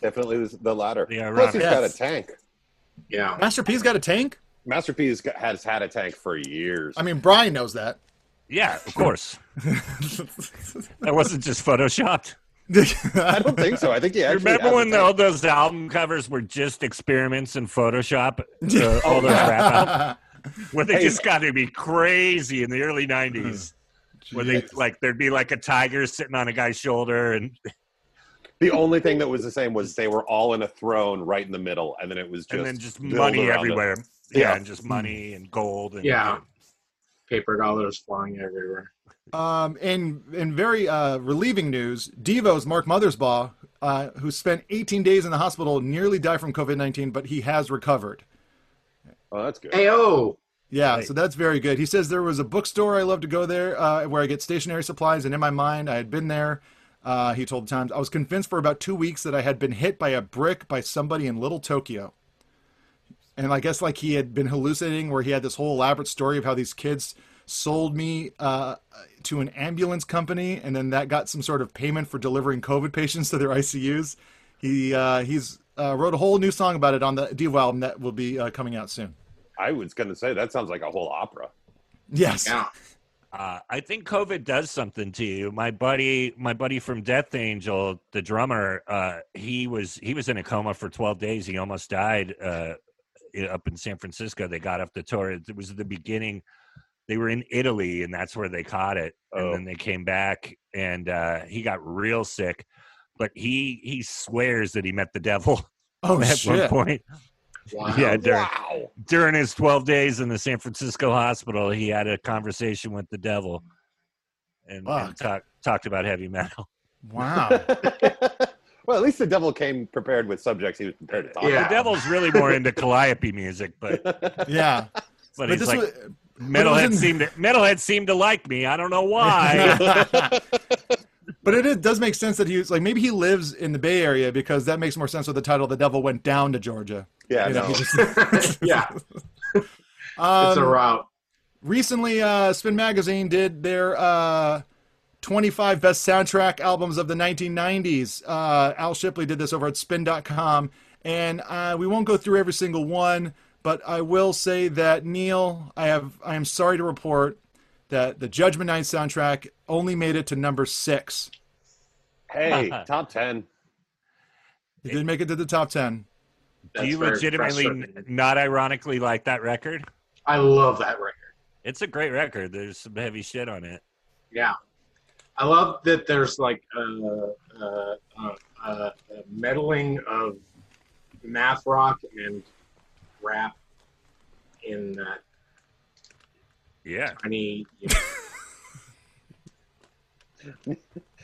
Definitely the- the latter. Yeah, Plus, he's right. got a tank. Yeah. Master P's got a tank. Master P has, got- has had a tank for years. I mean, Brian knows that. Yeah, of course. [LAUGHS] that wasn't just photoshopped. [LAUGHS] I don't think so. I think he actually. Remember when tank. all those album covers were just experiments in Photoshop? Uh, [LAUGHS] all those rap albums? Where they Hey. just got to be crazy in the early 90s. Where they like there'd be like a tiger sitting on a guy's shoulder and The only thing that was the same was they were all in a throne right in the middle, and then it was just and then just money everywhere. it. Everywhere. Yeah, Yeah. and just money and gold and Yeah. Paper dollars flying everywhere. Um, in in very uh, relieving news, Devo's Mark Mothersbaugh, uh, who spent 18 days in the hospital, nearly died from COVID 19, but he has recovered. Oh, that's good. Ayo. Yeah, so that's very good. He says there was a bookstore I love to go there uh, where I get stationery supplies, and in my mind, I had been there. Uh, he told the Times, I was convinced for about two weeks that I had been hit by a brick by somebody in Little Tokyo. And I guess like he had been hallucinating, where he had this whole elaborate story of how these kids sold me uh, to an ambulance company, and then that got some sort of payment for delivering COVID patients to their ICUs. He uh, he's uh, wrote a whole new song about it on the Devo album that will be uh, coming out soon. I was going to say that sounds like a whole opera. Yes. Yeah. Uh, I think COVID does something to you. My buddy, my buddy from Death Angel, the drummer, uh, he was he was in a coma for twelve days. He almost died uh, i- up in San Francisco. They got off the tour. It was the beginning. They were in Italy, and that's where they caught it. And Oh. then they came back, and uh, he got real sick. But he he swears that he met the devil [LAUGHS] Oh at one shit! point. [LAUGHS] Wow. Yeah, during, Wow. during his 12 days in the San Francisco hospital, he had a conversation with the devil and, and talk, talked about heavy metal. Wow. [LAUGHS] well, at least the devil came prepared with subjects he was prepared to talk Yeah. The devil's really more into calliope music, but [LAUGHS] yeah, but, Yeah. he's this like was- metalheads in- seem to metalheads seem to like me. I don't know why. [LAUGHS] but it is, does make sense that he was like maybe he lives in the Bay Area because that makes more sense with the title "The Devil Went Down to Georgia." Yeah, You know, no. just- [LAUGHS] yeah. it's a Um, route. recently, uh, Spin Magazine did their uh, 25 best soundtrack albums of the 1990s. Uh, Al Shipley did this over at Spin.com, and uh, we won't go through every single one, but I will say that Neil, I have, I am sorry to report that the Judgment Night soundtrack only made it to number six. Hey, [LAUGHS] top ten. It did make it to the top 10. Do you legitimately, frustrating. not ironically, like that record? I love that record. It's a great record. There's some heavy shit on it. Yeah. I love that there's like a, a, a, a meddling of math rock and rap in that Yeah. tiny. You know,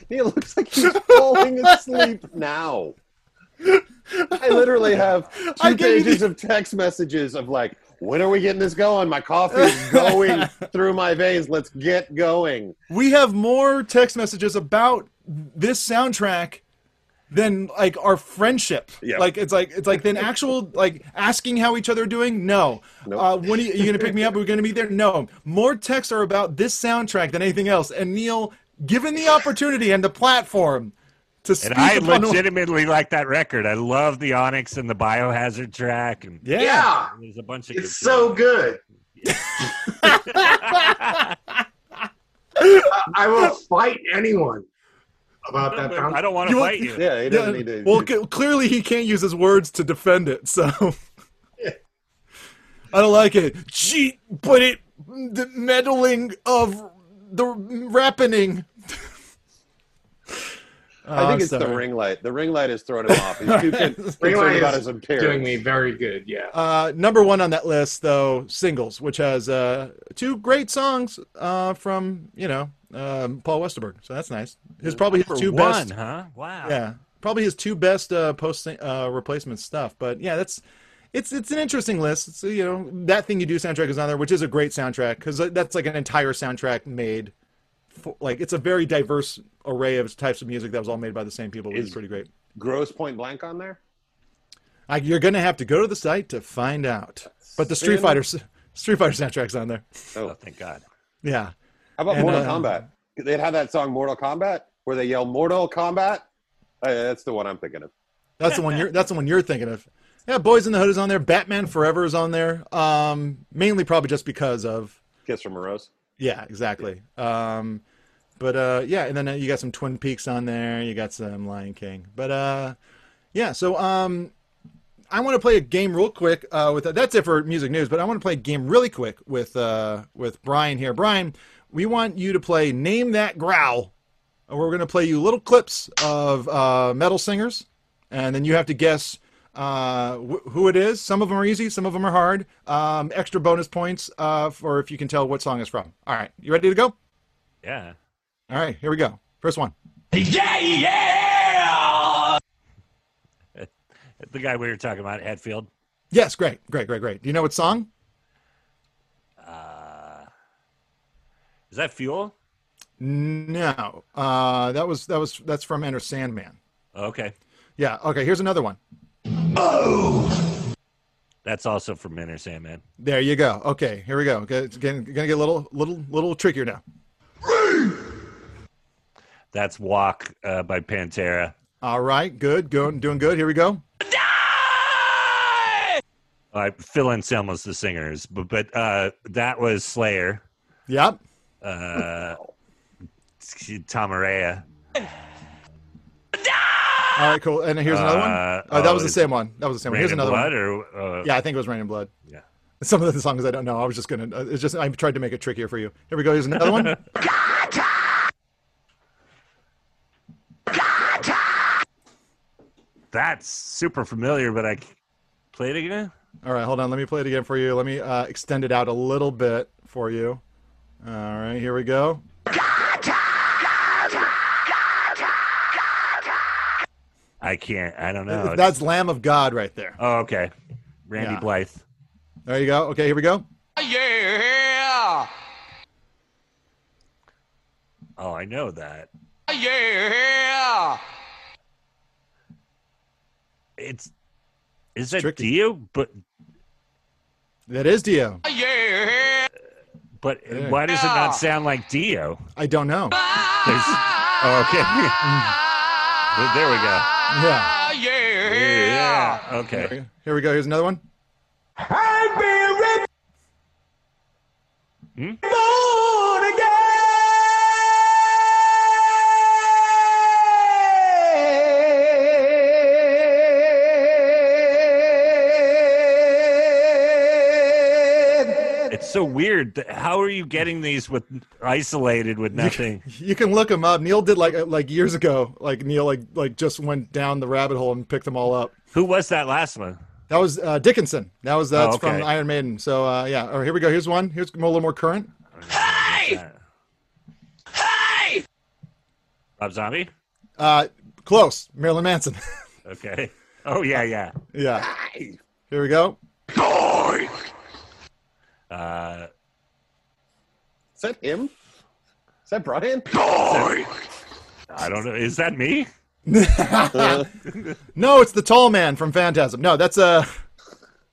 He looks like he's falling asleep now. I literally have two I gave you pages of text messages of like, when are we getting this going? My coffee is going [LAUGHS] through my veins. Let's get going. We have more text messages about this soundtrack than like our friendship. Yeah. Like it's like it's like than actual like asking how each other are doing. No. Nope. Uh, when are you, you gonna pick me up? Are we gonna be there? No. More texts are about this soundtrack than anything else. And Neil, given the opportunity and the platform to speak And I upon legitimately like that record. I love the Onyx and the Biohazard track, and yeah. yeah. there's a bunch of. It's so good. I will fight anyone about that. I don't want to You want- fight you. Yeah, he doesn't need to. well, c- clearly he can't use his words to defend it, so I don't like it. Cheat, but it the meddling of the rappening. I think it's the ring light. The ring light is throwing him off. He's too [LAUGHS] Ring concerned light about is his appearance. doing me very good. Yeah. Uh, number one on that list, though, singles, which has uh, two great songs uh, from you know um, Paul Westerberg. So that's nice. His probably his two one, best. huh? Wow. Yeah, probably his two best uh, post uh, replacement stuff. But yeah, that's it's it's an interesting list. It's you know that thing you do soundtrack is on there, which is a great soundtrack because that's like an entire soundtrack made. For, like it's a very diverse array of types of music that was all made by the same people, which is, Is- pretty great. Grosse Pointe Blank on there. I, you're gonna have to go to the site to find out. But the Street Fighter Street Fighter soundtrack's on there. Oh, Oh, thank God. Yeah. how about And, Mortal uh, Kombat? They'd have that song Mortal Kombat where they yell Mortal Kombat. Uh, that's the one I'm thinking of. That's the one you're. That's the one you're thinking of. Yeah, Boys in the Hood is on there. Batman Forever is on there. Um, mainly probably just because of. Kiss from a Rose. Yeah, exactly. Um, but uh, yeah, and then uh, you got some Twin Peaks on there. You got some Lion King. But uh, yeah, so um, I want to play a game real quick. Uh, with that's it for music news. But I want to play a game really quick with uh, with Brian here. Brian, we want you to play Name That Growl. We're going to play you little clips of uh, metal singers, and then you have to guess uh, wh- who it is. Some of them are easy, some of them are hard. Um, extra bonus points uh, for if you can tell what song is from. All right, you ready to go? Yeah. All right, here we go. First one. Yeah, yeah! [LAUGHS] The guy we were talking about, Hetfield. Yes, great, great, great, great. Do you know what song? Uh, is that Fuel? No, uh, that was that was that's from Enter Sandman. Okay. Yeah. Okay. Here's another one. That's also from Enter Sandman. There you go. Okay, here we go. Okay, It's getting, gonna get a little little little trickier now. That's Walk uh, by Pantera. All right, good, going, doing good. Here we go. Uh, Phil Anselmo's the singers, but but uh, that was Slayer. Yep. Uh, [LAUGHS] Tom Araya. All right, cool. And here's another one. Uh, Oh, that oh, was the same one. That was the same one. Here's another Blood one. or, uh, yeah, I think it was Raining Blood. Yeah. Some of the songs I don't know. I was just gonna. Uh, it's just I tried to make it trickier for you. Here we go. Here's another one. [LAUGHS] That's super familiar, but I play it again. All right, hold on. Let me play it again for you. Let me uh, extend it out a little bit for you. All right, here we go. I can't. I don't know. That's Lamb of God right there. Oh, okay. Randy Yeah. Blythe. There you go. Okay, here we go. Oh, yeah! Oh, I know that. Oh, yeah! It's is that tricky. Dio? But That is Dio. Oh, yeah! but Yeah. why does it not sound like Dio? I don't know. Ah. There's, oh, okay. [LAUGHS] Well, there we go. Yeah. Yeah! Yeah. Okay. Here we go. Here's another one. Hmm? It's so weird. How are you getting these with isolated with nothing? [LAUGHS] You can look them up. Neil did like uh, like years ago. Like Neil like like just went down the rabbit hole and picked them all up. Who was that last one? That was uh, Dickinson. That was that's Oh, okay. from Iron Maiden. So uh, yeah. All right, here we go. Here's one. Here's a little more current. Hey! Hey! Rob Zombie. Uh, close. Marilyn Manson. [LAUGHS] Okay. Oh yeah, yeah. yeah. Here we go. Uh, Is that him? Is that Brian? [LAUGHS] I don't know. Is that me? [LAUGHS] No, it's the tall man from Phantasm. No, that's uh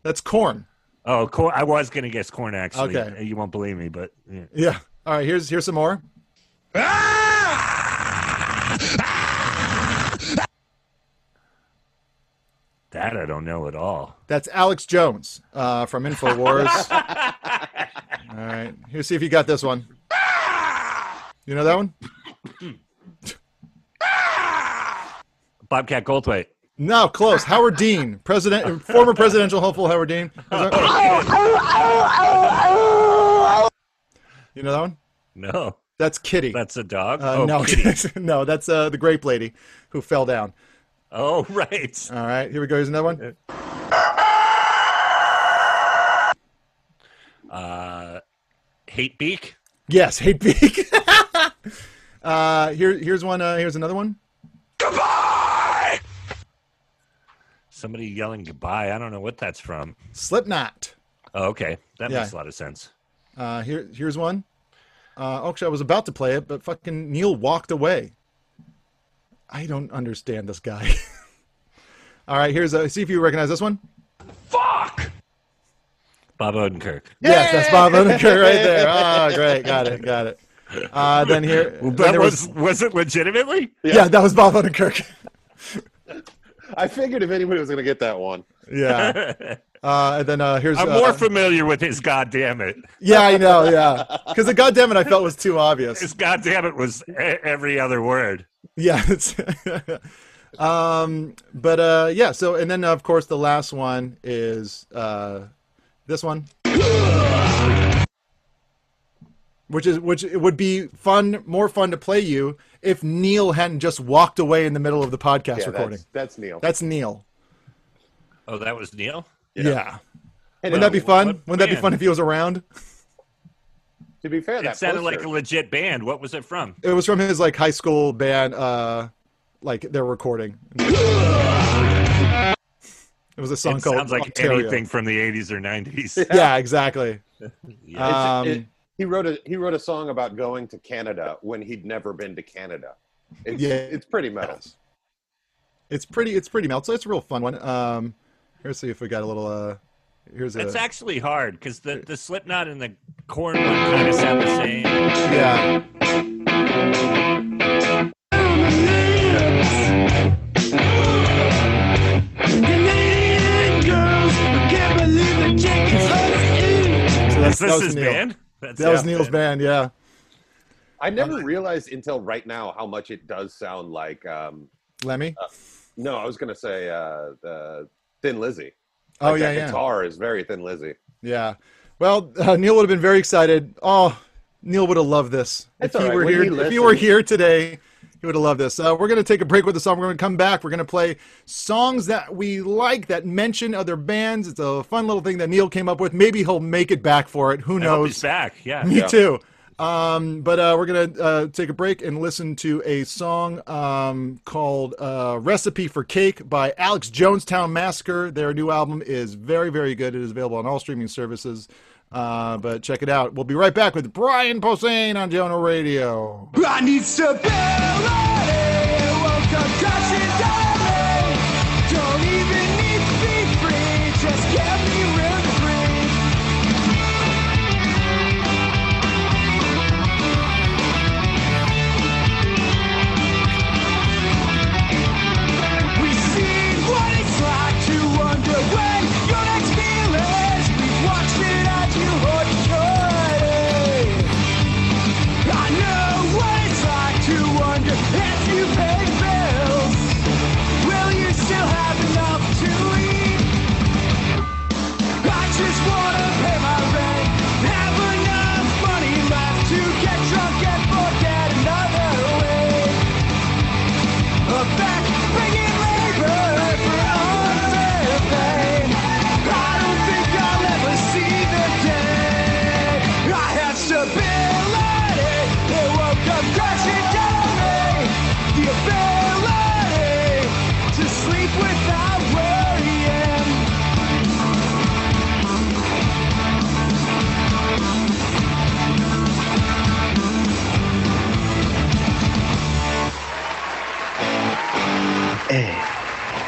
that's Korn. Oh, Korn. I was gonna guess Korn. Actually, Okay. You won't believe me, but yeah. Yeah. All right. Here's here's some more. That I don't know at all. That's Alex Jones uh, from Infowars. [LAUGHS] All right. Here, see if you got this one. You know that one? Bobcat Goldthwait. No, close. Howard Dean, president, former presidential hopeful Howard Dean. You know that one? No, That's Kitty. that's a dog. Uh, oh, no, [LAUGHS] kitty. no, that's uh, the grape lady who fell down. Oh, [LAUGHS] right. All right, here we go. Here's another one. [LAUGHS] Uh, Hatebeak. Yes, Hatebeak. [LAUGHS] uh, here, here's one. Uh, here's another one. Goodbye. Somebody yelling goodbye. I don't know what that's from. Slipknot. Oh, okay, that Yeah. makes a lot of sense. Uh, here, here's one. Uh, actually, I was about to play it, but fucking Neil walked away. I don't understand this guy. [LAUGHS] All right, here's a. See if you recognize this one. Fuck. Bob Odenkirk. Yes, that's Bob Odenkirk right there. Oh, [LAUGHS] great, got it, got it. Uh, then here, [LAUGHS] Well, then that there was was it legitimately? yeah. that was Bob Odenkirk. I figured if anybody was going to get that one. Yeah. Uh, and then uh, here's I'm uh, more familiar with his goddamn it. Yeah, I know. Yeah, because the goddamn it, I felt was too obvious. His goddamn it was e- every other word. Yeah. It's [LAUGHS] um, but uh, yeah. So and then of course the last one is uh, this one, which is which it would be fun, more fun to play you if Neil hadn't just walked away in the middle of the podcast Yeah, recording. that's, that's Neil. That's Neil. Oh, that was Neil. Yeah. Hey, Wouldn't now, that be fun? Wouldn't that be fun if he was around? To be fair, It that sounded poster- like a legit band. What was it from? It was from his like high school band, uh, like they're recording. It was a song It called sounds like Ontario. anything from the 80s or 90s. [LAUGHS] Yeah, exactly. Yeah. [LAUGHS] Um, It's- it- he wrote a he wrote a song about going to Canada when he'd never been to Canada. It's, Yeah. it's pretty metal. It's pretty. It's pretty melt. So it's a real fun one. Um, here's see if we got a little. Uh, here's a. It's actually hard because the, the Slipknot and the Korn one kind of sound the same. Yeah. So Is that was his Neil. band? That's That was his Neil's band. Yeah. I never realized until right now how much it does sound like. Um, Lemmy. no, I was gonna say uh, uh, Thin Lizzy. Oh, yeah, that yeah. Guitar is very Thin Lizzy. Yeah. Well, uh, Neil would have been very excited. Oh, Neil would have loved this That's if he all right. were When here. he if he were here today, he would have loved this. Uh, we're going to take a break with the song. We're going to come back. We're going to play songs that we like that mention other bands. It's a fun little thing that Neil came up with. Maybe he'll make it back for it. Who I hope knows? he's back. Yeah. Me Yeah. too. Um, but uh, we're gonna uh, take a break and listen to a song um, called uh, "Recipe for Cake" by Alex Jonestown Massacre. Their new album is very, very good. It is available on all streaming services. Uh, but check it out. We'll be right back with Brian Posehn on Jonah Raydio. I need stability.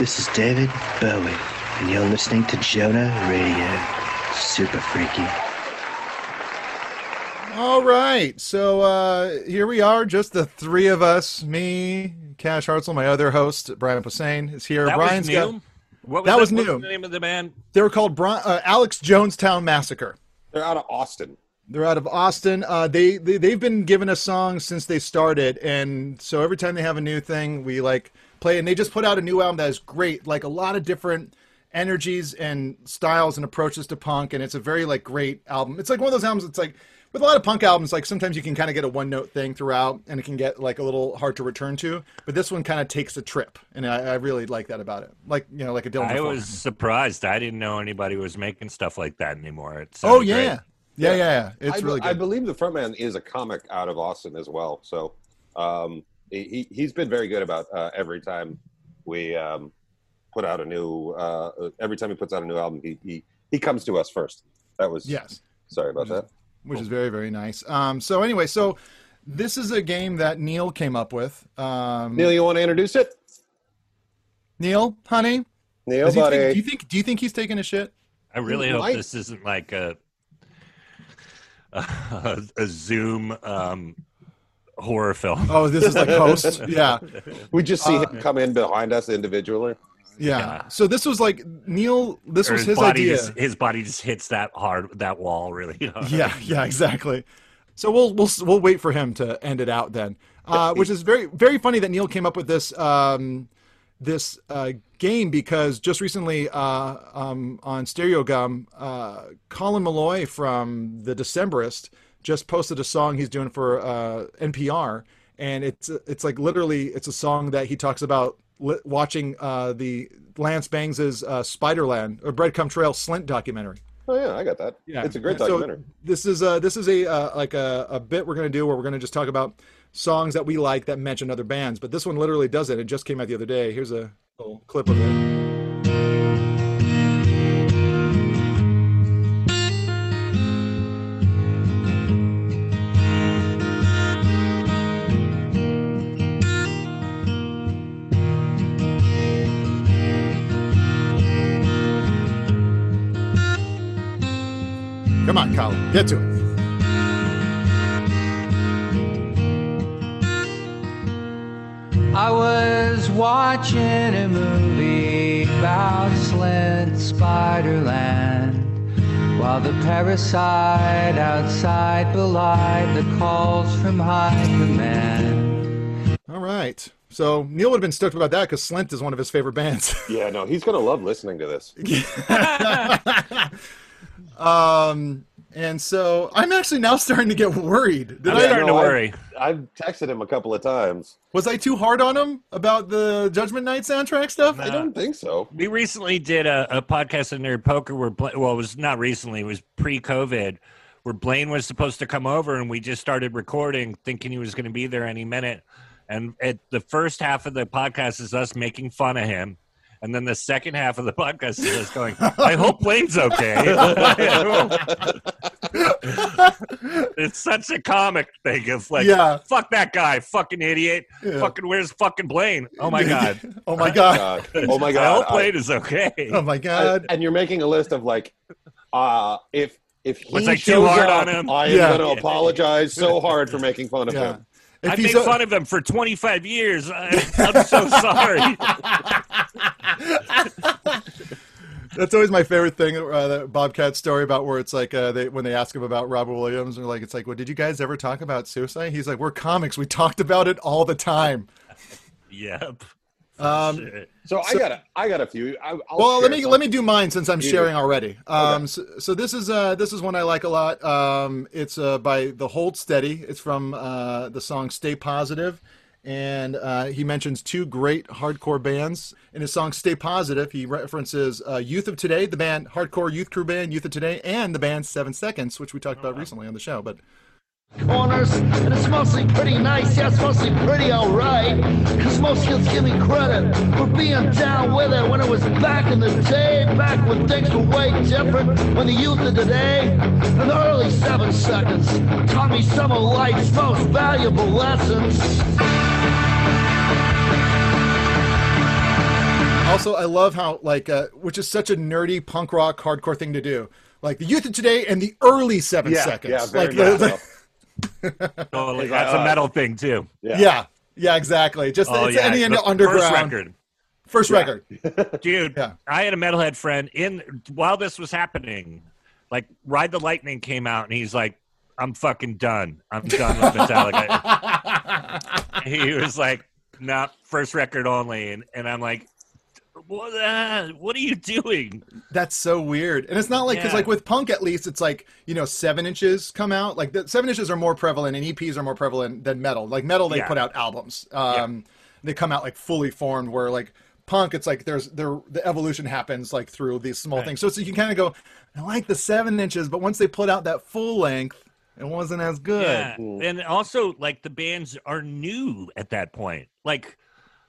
This is David Bowie, and you're listening to Jonah Raydio. Super freaky. All right, so uh, here we are, just the three of us. Me, Cash Hartzell, my other host, Brian Posehn, is here. That Brian's was got. new. What was that that was what new. the name of the band? They were called Bri- uh, Alex Jonestown Massacre. They're out of Austin. They're out of Austin. Uh, they, they they've been giving us songs since they started, and so every time they have a new thing, we like play. And they just put out a new album that is great, like a lot of different energies and styles and approaches to punk, and it's a very like great album. It's like one of those albums. It's like with a lot of punk albums, like sometimes you can kind of get a one note thing throughout, and it can get like a little hard to return to. But this one kind of takes a trip, and I, I really like that about it. Like you know, like a Dylan. I Dafoe. was surprised. I didn't know anybody was making stuff like that anymore. It Oh sounded yeah. yeah, yeah, yeah. It's I, be- really I believe the frontman is a comic out of Austin as well. So um, he he- he's been very good about uh, every time we um, put out a new uh, every time he puts out a new album, he he, he comes to us first. That was Yes. Sorry about that. which is very very nice. Um, so anyway, so this is a game that Neil came up with. Um, Neil, you want to introduce it? Neil, honey, Neil, buddy. think- do you think? Do you think he's taking a shit? I really He hope might. this isn't like a [LAUGHS] a, a Zoom um, horror film. Oh, this is like host. [LAUGHS] Yeah. We just see Uh, him come in behind us individually. Yeah. So this was like Neil. This Or was his body idea. Just, his body just hits that hard, that wall really. [LAUGHS] hard. yeah, yeah, exactly. So we'll we'll we'll wait for him to end it out then, uh, which is very very funny that Neil came up with this um, this uh, game because just recently uh, um, on Stereogum, uh, Colin Meloy from the Decemberist just posted a song he's doing for uh, NPR, and it's it's like literally it's a song that he talks about li- watching uh, the Lance Bangs' uh, Spiderland or Breadcrumb Trail Slint documentary. Oh yeah, I got that. Yeah, it's a great So documentary. this is a this is a uh, like a, a bit we're gonna do where we're gonna just talk about songs that we like that mention other bands. But this one literally does it. It just came out the other day. Here's a little clip of it. Get to it. I was watching a movie about Slint Spiderland while the parasite outside belied the calls from high command. All right. So Neil would have been stoked about that because Slint is one of his favorite bands. [LAUGHS] Yeah, no, he's gonna love listening to this. [LAUGHS] um, and so I'm actually now starting to get worried. Did Yeah, I, no, I- I've texted him a couple of times. Was I too hard on him about the Judgment Night soundtrack stuff? I don't think so. We recently did a, a podcast in Nerd Poker where, Bla- well, it was not recently, it was pre COVID, where Blaine was supposed to come over and we just started recording thinking he was going to be there any minute. And at the first half of the podcast is us making fun of him. And then the second half of the podcast is us going, [LAUGHS] I hope Blaine's okay. [LAUGHS] it's such a comic thing of like, Yeah. fuck that guy, fucking idiot. Yeah. Fucking, where's fucking Blaine? Oh my [LAUGHS] God. oh my god. Oh my God. I god! hope Blaine is okay. Oh my god. And you're making a list of like, uh, if if he Was I too shows hard up, on him? I am Yeah. going to apologize so hard for making fun of Yeah. him. If I've made a- fun of him for 25 years. I, I'm so sorry. [LAUGHS] That's always my favorite thing. Uh, that Bobcat story about where it's like uh, they when they ask him about Robin Williams, and like it's like, well, did you guys ever talk about suicide? He's like, we're comics. We talked about it all the time. yep. Um, So, I got a, I got a few. I, I'll well, let me some. let me do mine since I'm You sharing already. Um, so, so this is uh, this is one I like a lot. Um, it's uh, by the Hold Steady. It's from uh, the song "Stay Positive," and uh, he mentions two great hardcore bands in his song "Stay Positive." He references uh, Youth of Today, the band hardcore youth crew band Youth of Today, and the band Seven Seconds, which we talked about recently on the show. But corners, and it's mostly pretty nice. Yeah, it's mostly pretty alright. Cause most kids give me credit for being down with it when it was back in the day, back when things were way different. When the youth of today, in the early seven seconds, taught me some of life's most valuable lessons. Also, I love how like uh, which is such a nerdy punk rock hardcore thing to do. Like the youth of today and the early seven Yeah, seconds. yeah, very like much the- so. [LAUGHS] [LAUGHS] Totally. Like, That's a uh, metal thing, too. yeah. yeah, exactly. Just Oh, it's yeah. any the underground First record. First record. [LAUGHS] Dude, Yeah. I had a metalhead friend in while this was happening. Like, Ride the Lightning came out, and he's like, I'm fucking done. I'm done with Metallica. [LAUGHS] he was like, nah, first record only. And, and I'm like, what, uh, what are you doing? That's so weird. And it's not like because Yeah. like with punk at least it's like you know seven inches come out like the seven inches are more prevalent and EPs are more prevalent than metal. Like metal they Yeah. put out albums. Um, They come out like fully formed. Where like punk it's like there's there the evolution happens like through these small Right. things. So, so you can kind of go I like the seven inches, but once they put out that full length, it wasn't as good. Yeah. And also, like, the bands are new at that point. Like,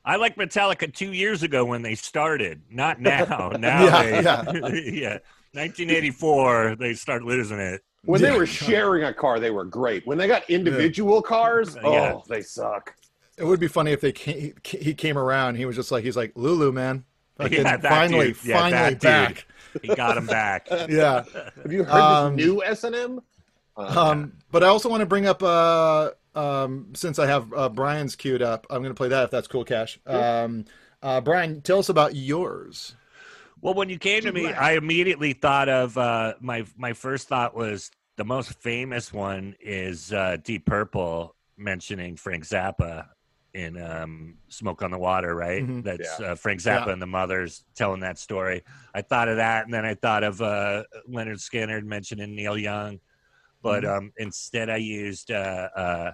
I like Metallica two years ago when they started, not [LAUGHS] now. Now Yeah, they, yeah. [LAUGHS] yeah. 1984, they start losing it. When they were sharing a car, they were great. When they got individual cars, oh, Yeah. they suck. It would be funny if they came, he came around. He was just like he's like Lulu man. Fucking Yeah, that finally, dude. Yeah, finally that dude. back. He got him back. [LAUGHS] Yeah. Have you heard Um, this new S and M? Um, but I also want to bring up, uh, um, since I have uh, Brian's queued up, I'm going to play that if that's cool, Cash. Um, Uh, Brian, tell us about yours. Well, when you came to me, I immediately thought of uh, my my first thought was the most famous one is uh, Deep Purple mentioning Frank Zappa in um, Smoke on the Water, right? Mhm. That's Yeah. uh, Frank Zappa Yeah. and the mothers telling that story. I thought of that, and then I thought of uh, Lynyrd Skynyrd mentioning Neil Young, but Mhm. um, instead I used. Uh, uh,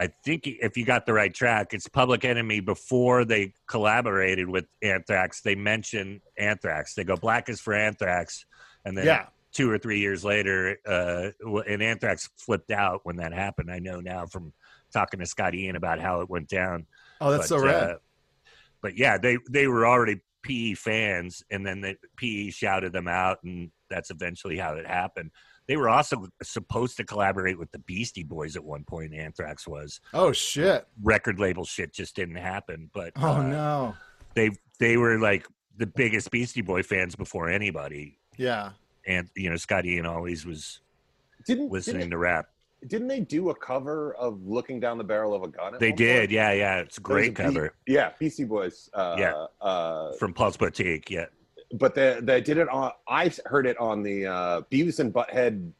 I think if you got the right track, it's Public Enemy. Before they collaborated with Anthrax, they mention Anthrax. They go Black is for Anthrax, and then Yeah. two or three years later, uh, and Anthrax flipped out when that happened. I know now from talking to Scott Ian about how it went down. Oh, that's so rad. Uh, but yeah, they they were already PE fans, and then the PE shouted them out, and that's eventually how it happened. They were also supposed to collaborate with the Beastie Boys at one point. Anthrax was Oh shit! record label shit just didn't happen. But Oh uh, no! they they were like the biggest Beastie Boy fans before anybody, Yeah. and you know Scott Ian always was Didn't listening didn't, to rap. didn't they do a cover of "Looking Down the Barrel of a Gun"? They did, point? yeah, yeah. It's a great P- cover yeah, Beastie Boys. Uh, Yeah. uh, from Paul's Boutique. Yeah, but they they did it on. I heard it on the uh, Beavis and Butthead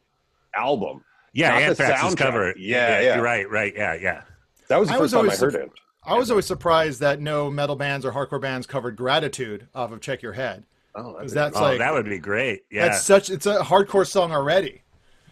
album. yeah. Anthrax's cover. Yeah, yeah, You're right, right. Yeah, yeah. That was the I first was time I always heard sup- it. I was always surprised that no metal bands or hardcore bands covered "Gratitude" off of "Check Your Head." Oh, Because that's oh, like that would be great. Yeah, that's such it's a hardcore song already.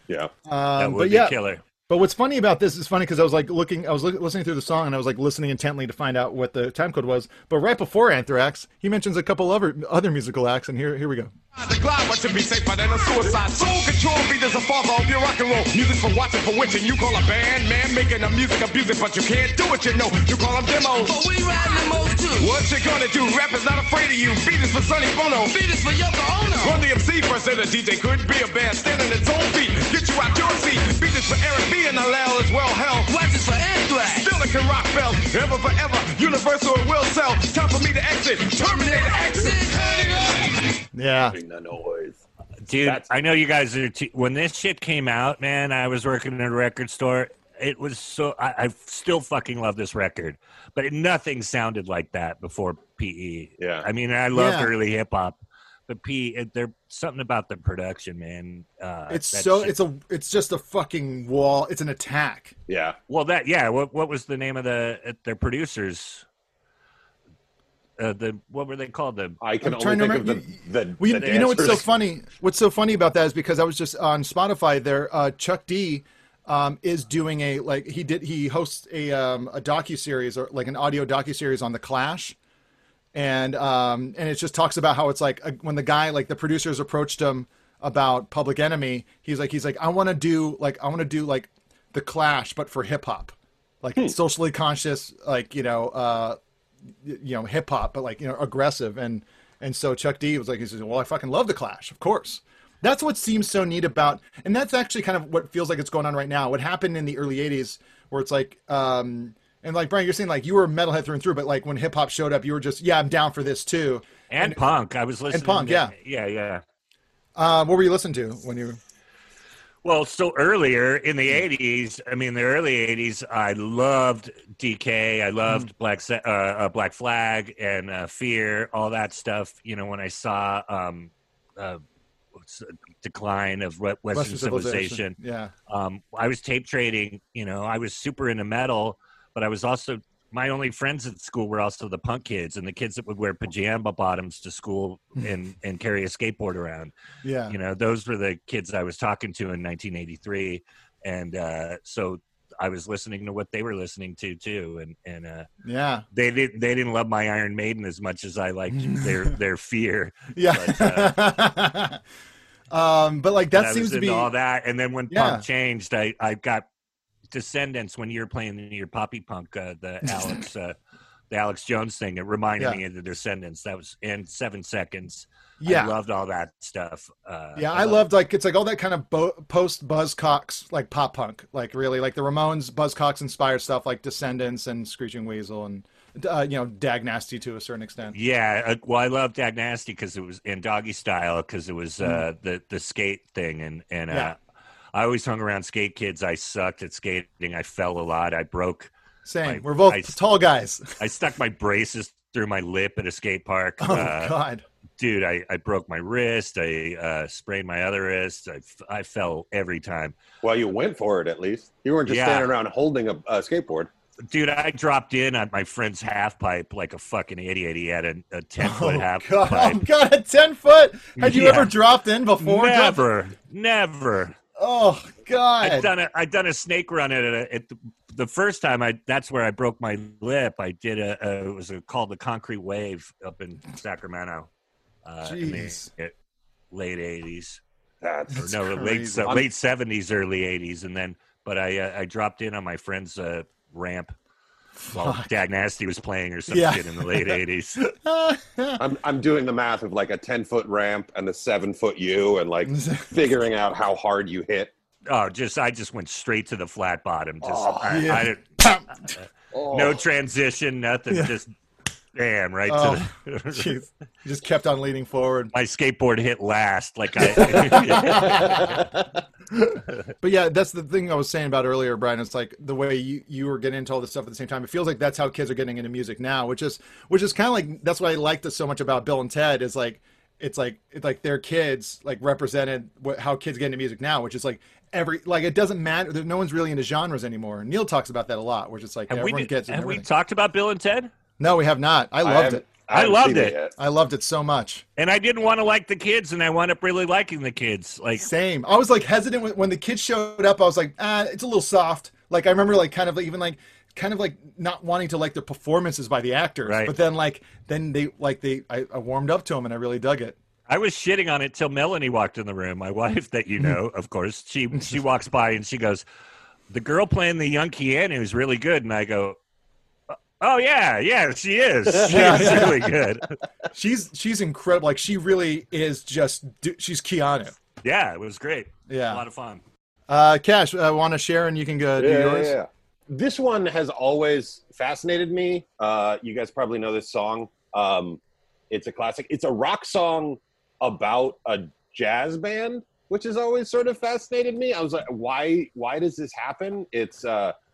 Yeah, Um, that would but be yeah, killer. But what's funny about this is funny because I was like looking, I was li- listening through the song and I was like listening intently to find out what the time code was. But right before Anthrax, he mentions a couple other other musical acts, and here here we go. The glide, but to be safer than a suicide. Soul control beat is a father of your rock and roll. Music's for watching, for witching. You call a band, man, making the music abuse it, but you can't do it, you know. You call them demos. But we ride demos too. What you gonna do? Rap is not afraid of you. Beat is for Sonny Bono. Beat is for Yoko Ono. Run the MC first, then the DJ could be a band. Stand on its own feet. Get you out your seat. Beat is for Eric B and L.L. as well. Hell, watch is for Anthrax. Still it can rock bell. Ever forever. Universal it will sell. Time for me to exit. Terminator exit. Yeah, the noise. Dude, I know you guys are. T- when this shit came out, man, I was working in a record store. It was so. I, I still fucking love this record, but it, nothing sounded like that before PE. Yeah. I mean, I loved Yeah. early hip hop, but P. it, there something about the production, man. Uh, it's so shit- it's a it's just a fucking wall. It's an attack. Yeah. well. That yeah. What what was the name of the uh, their producers? Uh, the what were they called? The I can I'm only trying to think of remember- the the. Well, you, the you know what's so funny? What's so funny about that is because I was just on Spotify. There, uh, Chuck D um, is doing a like he did he hosts a um, a docu series or like an audio docu series on the Clash, and um, and it just talks about how it's like uh, when the guy like the producers approached him about Public Enemy, he's like he's like I want to do like I want to do like the Clash but for hip hop, like Hmm. socially conscious, like you know. Uh, you know hip hop, but like you know aggressive and and so Chuck D was like he says, well I fucking love the Clash, of course. That's what seems so neat about, and that's actually kind of what feels like it's going on right now. What happened in the early '80s, where it's like, um, and like Brian, you're saying like you were a metalhead through and through, but like when hip hop showed up, you were just yeah, I'm down for this too. and, punk. I was listening. And punk, to- yeah. yeah, yeah. Uh, what were you listening to when you? Well, so earlier in the '80s, I mean, the early '80s, I loved DK. I loved Black uh, uh, Black Flag and uh, Fear, all that stuff. You know, when I saw um, uh, decline of Western, Western civilization, civilization, yeah. um, I was tape trading. You know, I was super into metal, but I was also my only friends at school were also the punk kids and the kids that would wear pajama bottoms to school and [LAUGHS] and carry a skateboard around Yeah. you know those were the kids i was talking to in 1983 and uh so i was listening to what they were listening to too and and uh Yeah. they didn't they didn't love my iron maiden as much as i liked [LAUGHS] their their fear Yeah. But, uh, [LAUGHS] um, but like that seems to be all that and then when Yeah. punk changed i i got Descendents when you were playing your poppy punk uh the [LAUGHS] alex uh the alex jones thing it reminded Yeah. me of the Descendents that was in seven seconds Yeah. i loved all that stuff uh Yeah, I loved like it's like all that kind of bo- post Buzzcocks like pop punk, like really like the Ramones Buzzcocks inspired stuff like Descendents and Screeching Weasel and uh, you know Dag Nasty to a certain extent. Yeah, uh, well, I love Dag Nasty because it was in Doggy Style because it was uh, the the skate thing, and and uh, Mm. Yeah. I always hung around skate kids. I sucked at skating. I fell a lot. I broke. Same. my- We're both I- tall guys. I stuck my braces through my lip at a skate park. [LAUGHS] Oh Uh, God. dude, I, I broke my wrist. I uh, sprained my other wrist. I, f- I fell every time. Well, you went for it at least. You weren't just Yeah. standing around holding a, a skateboard. Dude, I dropped in on my friend's half pipe like a fucking idiot. He had a, a [LAUGHS] 10 foot Oh half God. pipe. Oh [LAUGHS] God. A ten foot. Had you Yeah. ever dropped in before? Never, never. Oh God. I've done a I done a snake run at it. At the, the first time I that's where I broke my lip. I did a, a it was a, called the Concrete Wave up in Sacramento. Uh, in the Jeez. uh, late eighties. That's or no, late crazy. se- late seventies, early eighties, and then but I uh, I dropped in on my friend's uh, ramp while Fuck. Dag Nasty was playing or some Yeah. shit in the late eighties. [LAUGHS] I'm I'm doing the math of like a ten foot ramp and a seven foot U, and like [LAUGHS] figuring out how hard you hit. Oh, just I just went straight to the flat bottom. Just Oh, I, yeah. I didn't, uh, Oh. no transition, nothing. Yeah. Just damn right Oh, the. [LAUGHS] just kept on leaning forward. My skateboard hit last, like I. [LAUGHS] [LAUGHS] But yeah, that's the thing I was saying about earlier, Brian. It's like the way you, you were getting into all this stuff at the same time. It feels like that's how kids are getting into music now, which is which is kind of like that's why I liked it so much about Bill and Ted is like it's like it's like their kids like represented what, how kids get into music now, which is like every like it doesn't matter. No one's really into genres anymore. Neil talks about that a lot, which is like have we, everyone gets. have we talked about Bill and Ted? No, we have not. I loved haven't- it. I haven't loved seen it. I loved it so much. And I didn't want to like the kids, and I wound up really liking the kids. Like Same. I was like hesitant when, when the kids showed up. I was like, ah, it's a little soft. Like I remember, like kind of like, even like kind of like not wanting to like the performances by the actors. Right. But then like then they like they I, I warmed up to them and I really dug it. I was shitting on it till Melanie walked in the room. My [LAUGHS] wife, that you know, of course, she she walks by and she goes, "The girl playing the young Keanu is really good." And I go, "Oh yeah, yeah, she is. She's Yeah, yeah. really good." She's she's incredible. Like she really is just she's Keanu. Yeah, it was great. Yeah. a lot of fun. Uh, Cash, I want to share and you can go do yours. yeah, yeah. This one has always fascinated me. Uh, you guys probably know this song. Um, it's a classic. It's a rock song about a jazz band, which has always sort of fascinated me. I was like, why? Why does this happen? It's uh, the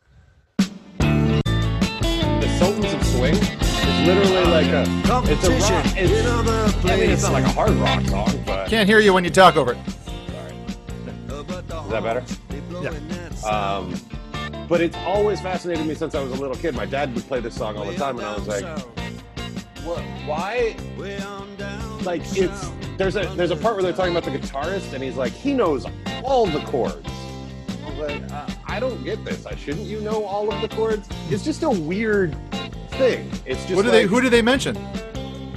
Sultans of Swing. It's literally like a. It's a rock. It's, I mean, it's not like a hard rock song, but Can't hear you when you talk over it. is that better? Yeah. Um, but it's always fascinated me since I was a little kid. My dad would play this song all the time, and I was like, "What? Why?" Like it's there's a there's a part where they're talking about the guitarist, and he's like, he knows all the chords. I was like, uh, I don't get this. I shouldn't you know all of the chords? It's just a weird thing. It's just What do they who do they mention?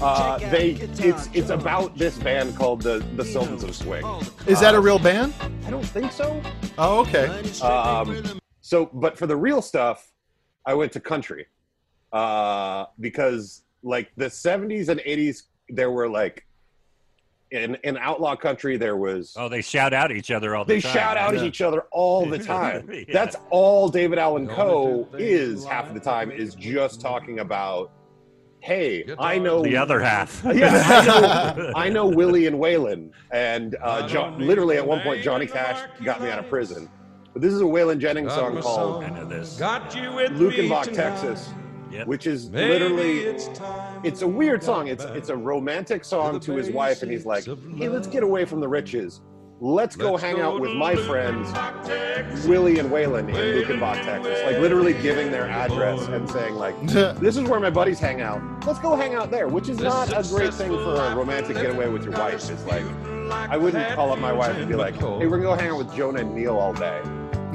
uh, they it's it's about this band called the the Sultans of Swing. Is that a Uh, real band? I don't think so. Oh, okay. Um, so, but for the real stuff, I went to country uh, because, like, the '70s and '80s, there were like in in outlaw country, there was Oh, they shout out each other all the time. they time. shout out at each other all the [LAUGHS] time. [LAUGHS] That's all David Allan Coe is half of the time is just talking about. Hey, I know The other half. [LAUGHS] yeah, I know, I know Willie and Waylon, and uh, jo- literally at one point Johnny Cash got me out of prison. But this is a Waylon Jennings song called I know this. Got you with Luckenbach, me Texas, Yep. which is Maybe literally it's time it's a weird song. It's it's a romantic song to his wife, and he's like, "Hey, let's get away from the riches. Let's go hang out with my friends, Willie and Waylon in Luckenbach, Texas." Like literally giving their address and saying like, [LAUGHS] "This is where my buddies hang out. Let's go hang out there." Which is not a great thing for a romantic getaway with your wife. It's like, I wouldn't call up my wife and be like, "Hey, we're gonna go hang out with Jonah and Neil all day."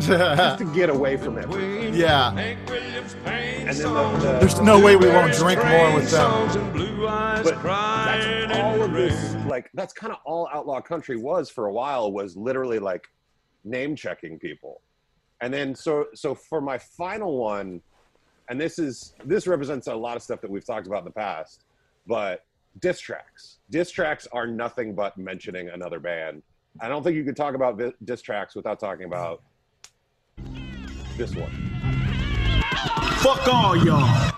[LAUGHS] Just to get away from it. yeah. And then the, the, There's no way we won't drink more with them. but that's all of this like that's kind of all outlaw country was for a while was literally like name checking people and then so so for my final one and this is this represents a lot of stuff that we've talked about in the past but diss tracks diss tracks are nothing but mentioning another band i don't think you could talk about vi- diss tracks without talking about this one Fuck all y'all.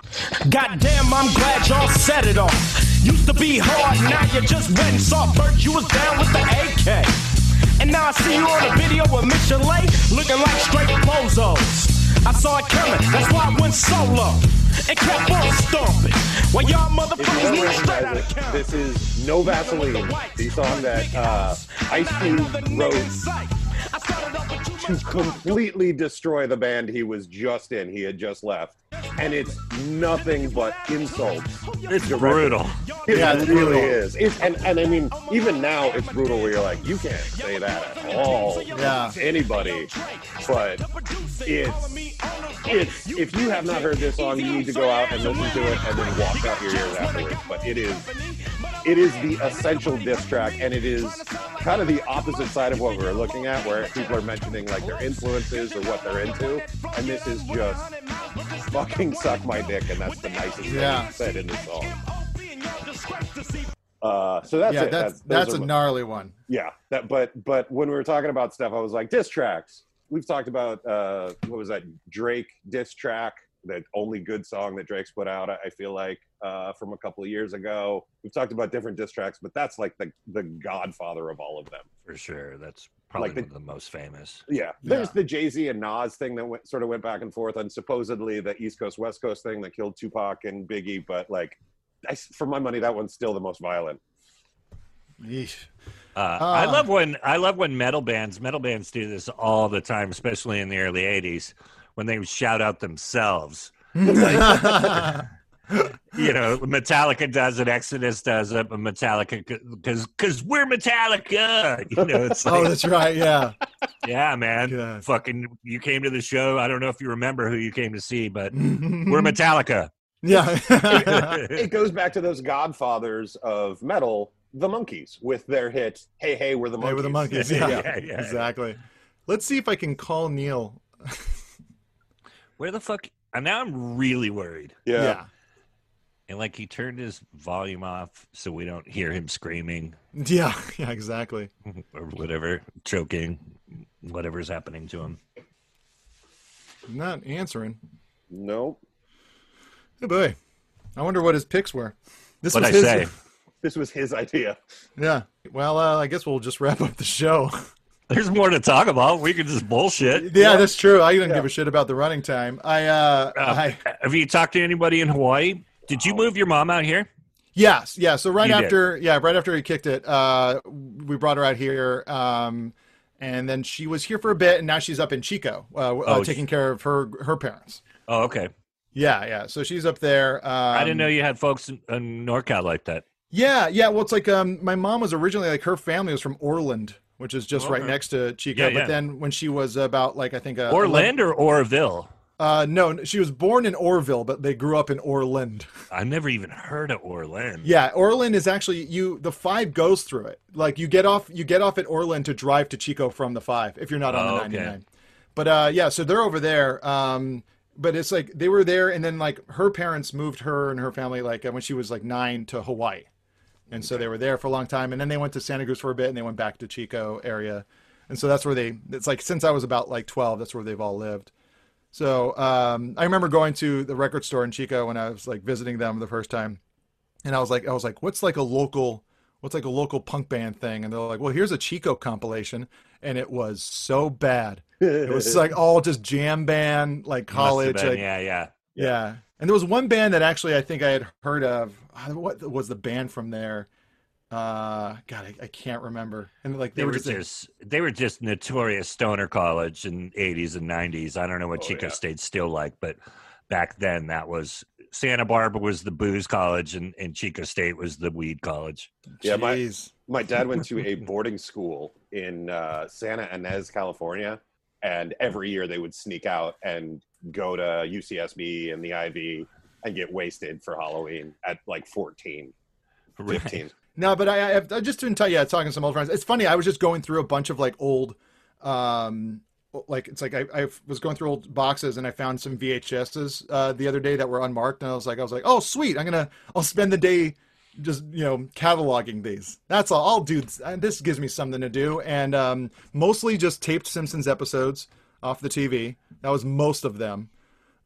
Goddamn, I'm glad y'all set it off. Used to be hard, now you're just wet and soft. Bert, you was down with the AK. And now I see you on a video with Michel'le, looking like straight bozos. I saw it coming, that's why I went solo and kept on stomping. While y'all motherfuckers need straight out of this is No Vaseline, the song that uh, Ice Cube wrote to completely destroy the band he was just in. He had just left. And it's nothing but insults. It's directed- brutal. It Yeah, it's really brutal. is. It's, and, and I mean, even now it's brutal where you're like, you can't say that at all Yeah. to anybody. But it's, it's, if you have not heard this song, you need to go out and listen to it and then wash out your ears afterwards. But it is, it is the essential diss track, and it is kind of the opposite side of what we were looking at, where people are mentioning like their influences or what they're into, and this is just fucking suck my dick, and that's the nicest Yeah. thing said in the song. Uh, so that's yeah, it. that's those that's a my- gnarly one. yeah. That, but but when we were talking about stuff, I was like diss tracks. We've talked about uh, what was that Drake diss track, that only good song that Drake's put out. I I feel like uh, from a couple of years ago. We've talked about different diss tracks, but that's like the the godfather of all of them. For sure. That's probably Like the- one of the most famous. Yeah, there's the Jay Z and Nas thing that went, sort of went back and forth, and supposedly the East Coast West Coast thing that killed Tupac and Biggie. But like, I, for my money, that one's still the most violent. Yeesh. Uh, I love when I love when metal bands metal bands do this all the time, especially in the early '80s when they shout out themselves. [LAUGHS] [LAUGHS] [LAUGHS] you know, Metallica does it, Exodus does it, but Metallica because because we're Metallica. [LAUGHS] You know, it's [LAUGHS] oh, like, oh, that's right. Yeah. yeah, man. Fucking, you came to the show. I don't know if you remember who you came to see, but we're Metallica. Yeah. it goes back to those godfathers of metal, the Monkees, with their hit "Hey Hey, we're the Monkees." Hey, with the Monkees. Yeah, Yeah, yeah. exactly. Let's see if I can call Neil. Where the fuck? And now I'm really worried. Yeah. Yeah. And like he turned his volume off so we don't hear him screaming [LAUGHS] Yeah. Yeah. Exactly. [LAUGHS] or whatever, choking, whatever's happening to him. Not answering. Nope. Hey boy. I wonder what his picks were. This What'd was I his. say? [LAUGHS] This was his idea. Yeah. Well, uh, I guess we'll just wrap up the show. There's more to talk about. We could just bullshit. Yeah, that's true. I didn't give a shit about the running time. I, uh, I, Have you talked to anybody in Hawaii? Did you move your mom out here? yes, yeah. So right You did. after, yeah, right after he kicked it, uh, we brought her out here, um, and then she was here for a bit, and now she's up in Chico, uh, uh, Oh, taking care of her her parents. Oh, okay. Yeah, yeah. So she's up there. Um, I didn't know you had folks in, in NorCal like that. Yeah, yeah. Well, it's like um, my mom was originally like her family was from Orland, which is just right next to Chico. Yeah, but yeah. then when she was about like I think uh, Orland or Orville? Uh, no, she was born in Orville, but they grew up in Orland. I've never even heard of Orland. Yeah, Orland is actually you. The five goes through it. Like you get off, you get off at Orland to drive to Chico from the five if you're not on Oh, the okay. 99. But uh, yeah, so they're over there. Um, but it's like they were there, and then like her parents moved her and her family like when she was like nine to Hawaii, and so they were there for a long time, and then they went to Santa Cruz for a bit, and they went back to Chico area, and so that's where they. It's like since I was about like 12, that's where they've all lived. So um, I remember going to the record store in Chico when I was like visiting them the first time, and I was like, I was like, what's like a local, what's like a local punk band thing? And they're like, well, here's a Chico compilation, and it was so bad. It was like [LAUGHS] all just jam band, like college, been, like, yeah, yeah. yeah. And there was one band that actually I think I had heard of. What was the band from there? Uh, God, I, I can't remember. And like They, were just, they were just notorious stoner college in 80s and 90s. I don't know what Oh, Chico State's still like, but back then that was Santa Barbara was the booze college and, and Chico State was the weed college. Yeah, my my dad went to a [LAUGHS] boarding school in uh, Santa Ynez, California, and every year they would sneak out and go to UCSB and the I.V. and get wasted for Halloween at like 14, 15. No, but I, I, I just didn't tell you. I was talking to some old friends. It's funny. I was just going through a bunch of like old, um, like it's like I, I was going through old boxes and I found some VHSs uh, the other day that were unmarked, and I was like, I was like, oh sweet, I'm gonna, I'll spend the day just you know cataloging these. That's all. I'll do. This gives me something to do, and um, mostly just taped Simpsons episodes off the TV. That was most of them.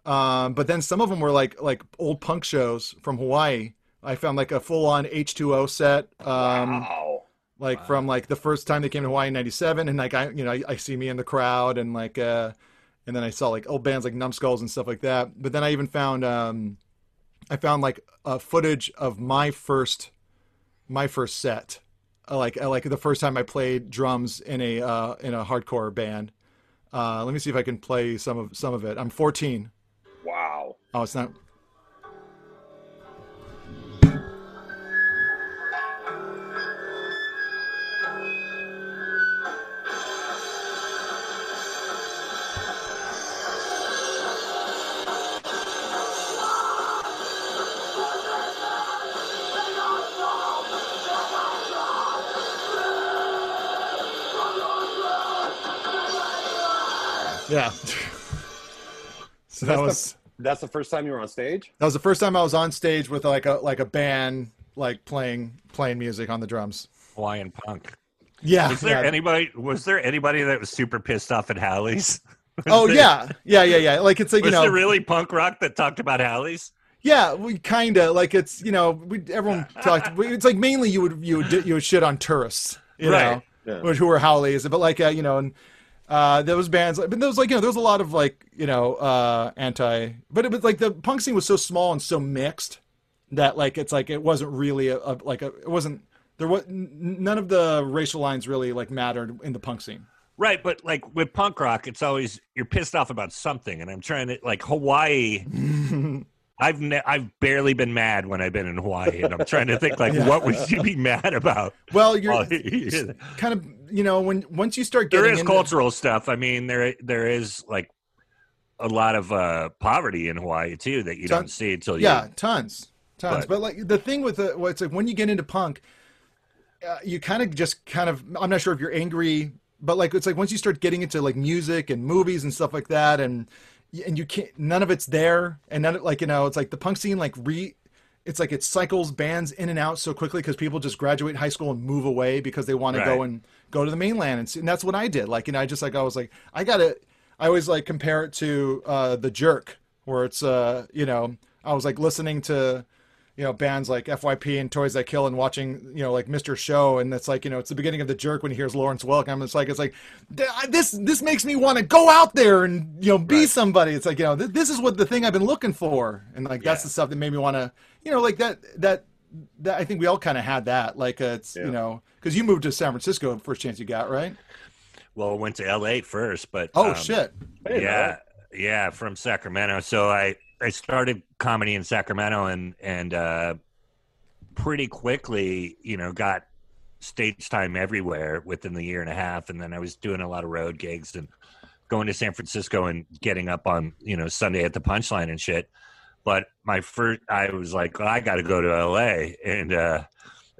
Um, but then some of them were like like old punk shows from Hawaii. I found like a full on H2O set. Um, wow. Like from like the first time they came to Hawaii in '97, and like I, you know, I, I see me in the crowd, and like, uh, and then I saw like old bands like Numbskulls and stuff like that. But then I even found um, I found like uh, footage of my first my first set, uh, like uh, like the first time I played drums in a uh, in a hardcore band. Uh, let me see if I can play some of some of it. I'm 14. Wow. Oh, it's not. Yeah. [LAUGHS] so that That's was the, that's the first time you were on stage. that was the first time I was on stage with like a like a band like playing playing music on the drums. Hawaiian punk. Yeah, Was there yeah. anybody? Was there anybody that was super pissed off at haoles? Was [LAUGHS] Oh there- yeah, yeah, yeah, yeah. Like it's like you know, there really punk rock that talked about haoles? yeah, we kind of like it's you know we everyone [LAUGHS] talked. It's like mainly you would you would you would shit on tourists, you Right. know, Yeah. who are haoles, but like uh, you know and. Uh, those bands, but there was like you know, there was a lot of like you know, uh, anti, but it was like the punk scene was so small and so mixed that like it's like it wasn't really a, a like a it wasn't there was none of the racial lines really like mattered in the punk scene. Right, but like with punk rock, it's always you're pissed off about something, and I'm trying to like Hawaii. [LAUGHS] I've ne- I've barely been mad when I've been in Hawaii, and I'm trying to think like [LAUGHS] Yeah. what would you be mad about? Well, you're kind of you know when once you start there getting is into- cultural stuff. I mean, there there is like a lot of uh, poverty in Hawaii too that you Ton- don't see until you yeah, tons, tons. But- But, like the thing with the what's like when you get into punk, uh, you kind of just kind of I'm not sure if you're angry, but like it's like once you start getting into like music and movies and stuff like that, and and you can't none of it's there, and none of, like you know it's like the punk scene like re. It's like it cycles bands in and out so quickly because people just graduate high school and move away because they want to go and go to the mainland and, see, and that's what I did. Like you know, I just like I was like I gotta. I always like compare it to uh, the Jerk, where it's uh you know I was like listening to you know bands like FYP and Toys That Kill and watching you know like Mr. Show and it's like you know it's the beginning of the Jerk when he hears Lawrence Welcome. And it's like it's like this this makes me want to go out there and you know be somebody. It's like you know th- this is what the thing I've been looking for and like that's the stuff that made me want to you know like that that. That, I think we all kind of had that, like uh, it's you know, because you moved to San Francisco first chance you got, right? well, I went to L.A. first, but Oh um, shit! yeah, yeah, from Sacramento. So I I started comedy in Sacramento and and uh, pretty quickly, you know, got stage time everywhere within the year and a half, and then I was doing a lot of road gigs and going to San Francisco and getting up on you know Sunday at the Punchline and shit. But my first, I was like, well, I got to go to L.A. and uh,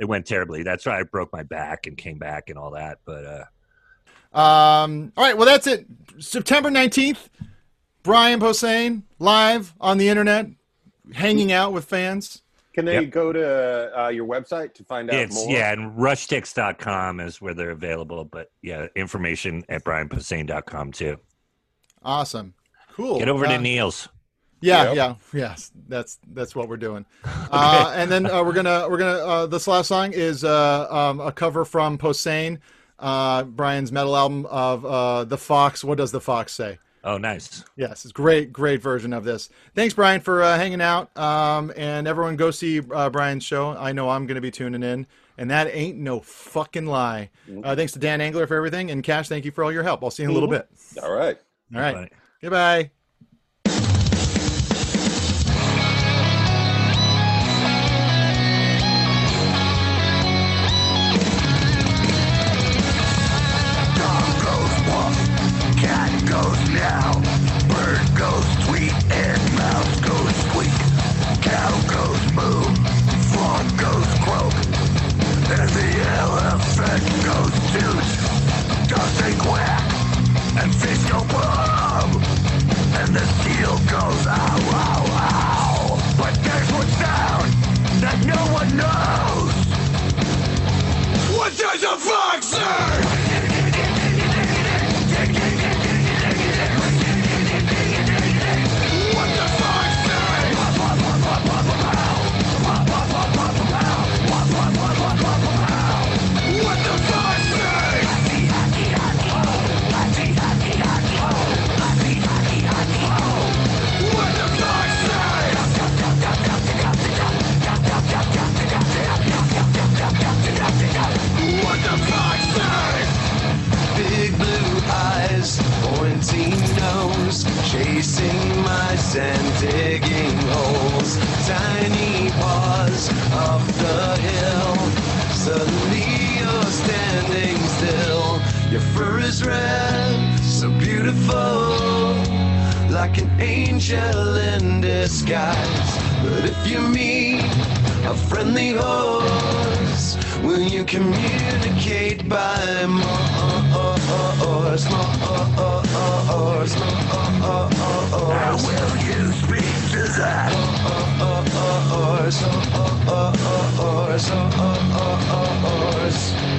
it went terribly. That's why I broke my back and came back and all that. But uh, Um, all right, well, that's it. September 19th, Brian Posehn live on the internet, hanging out with fans. Can they go to uh, your website to find out It's more? yeah, and rushtix.com is where they're available. But yeah, information at brianposehn.com too. Awesome. Cool. Get over Uh, to Neil's. Yeah, Yep. yeah, yes. That's that's what we're doing. [LAUGHS] Uh, and then uh, we're gonna we're gonna uh, this last song is uh, um, a cover from Posehn, uh, Brian's metal album of uh, the Fox. What does the Fox say? Oh, nice. Yes, it's great, great version of this. Thanks, Brian, for uh, hanging out. Um, and everyone, go see uh, Brian's show. I know I'm going to be tuning in, and that ain't no fucking lie. Uh, thanks to Dan Angler for everything, and Cash, thank you for all your help. I'll see you in a little bit. All right. All right. Bye. Goodbye. And the seal goes. But there's one sound that no one knows. What does a empty nose, chasing mice and digging holes. Tiny paws off the hill. Suddenly you're standing still. Your fur is red, so beautiful, like an angel in disguise. But if you meet a friendly horse, will you communicate by Morse? Morse, Morse. Will you speak to that? Morse, Morse, Morse.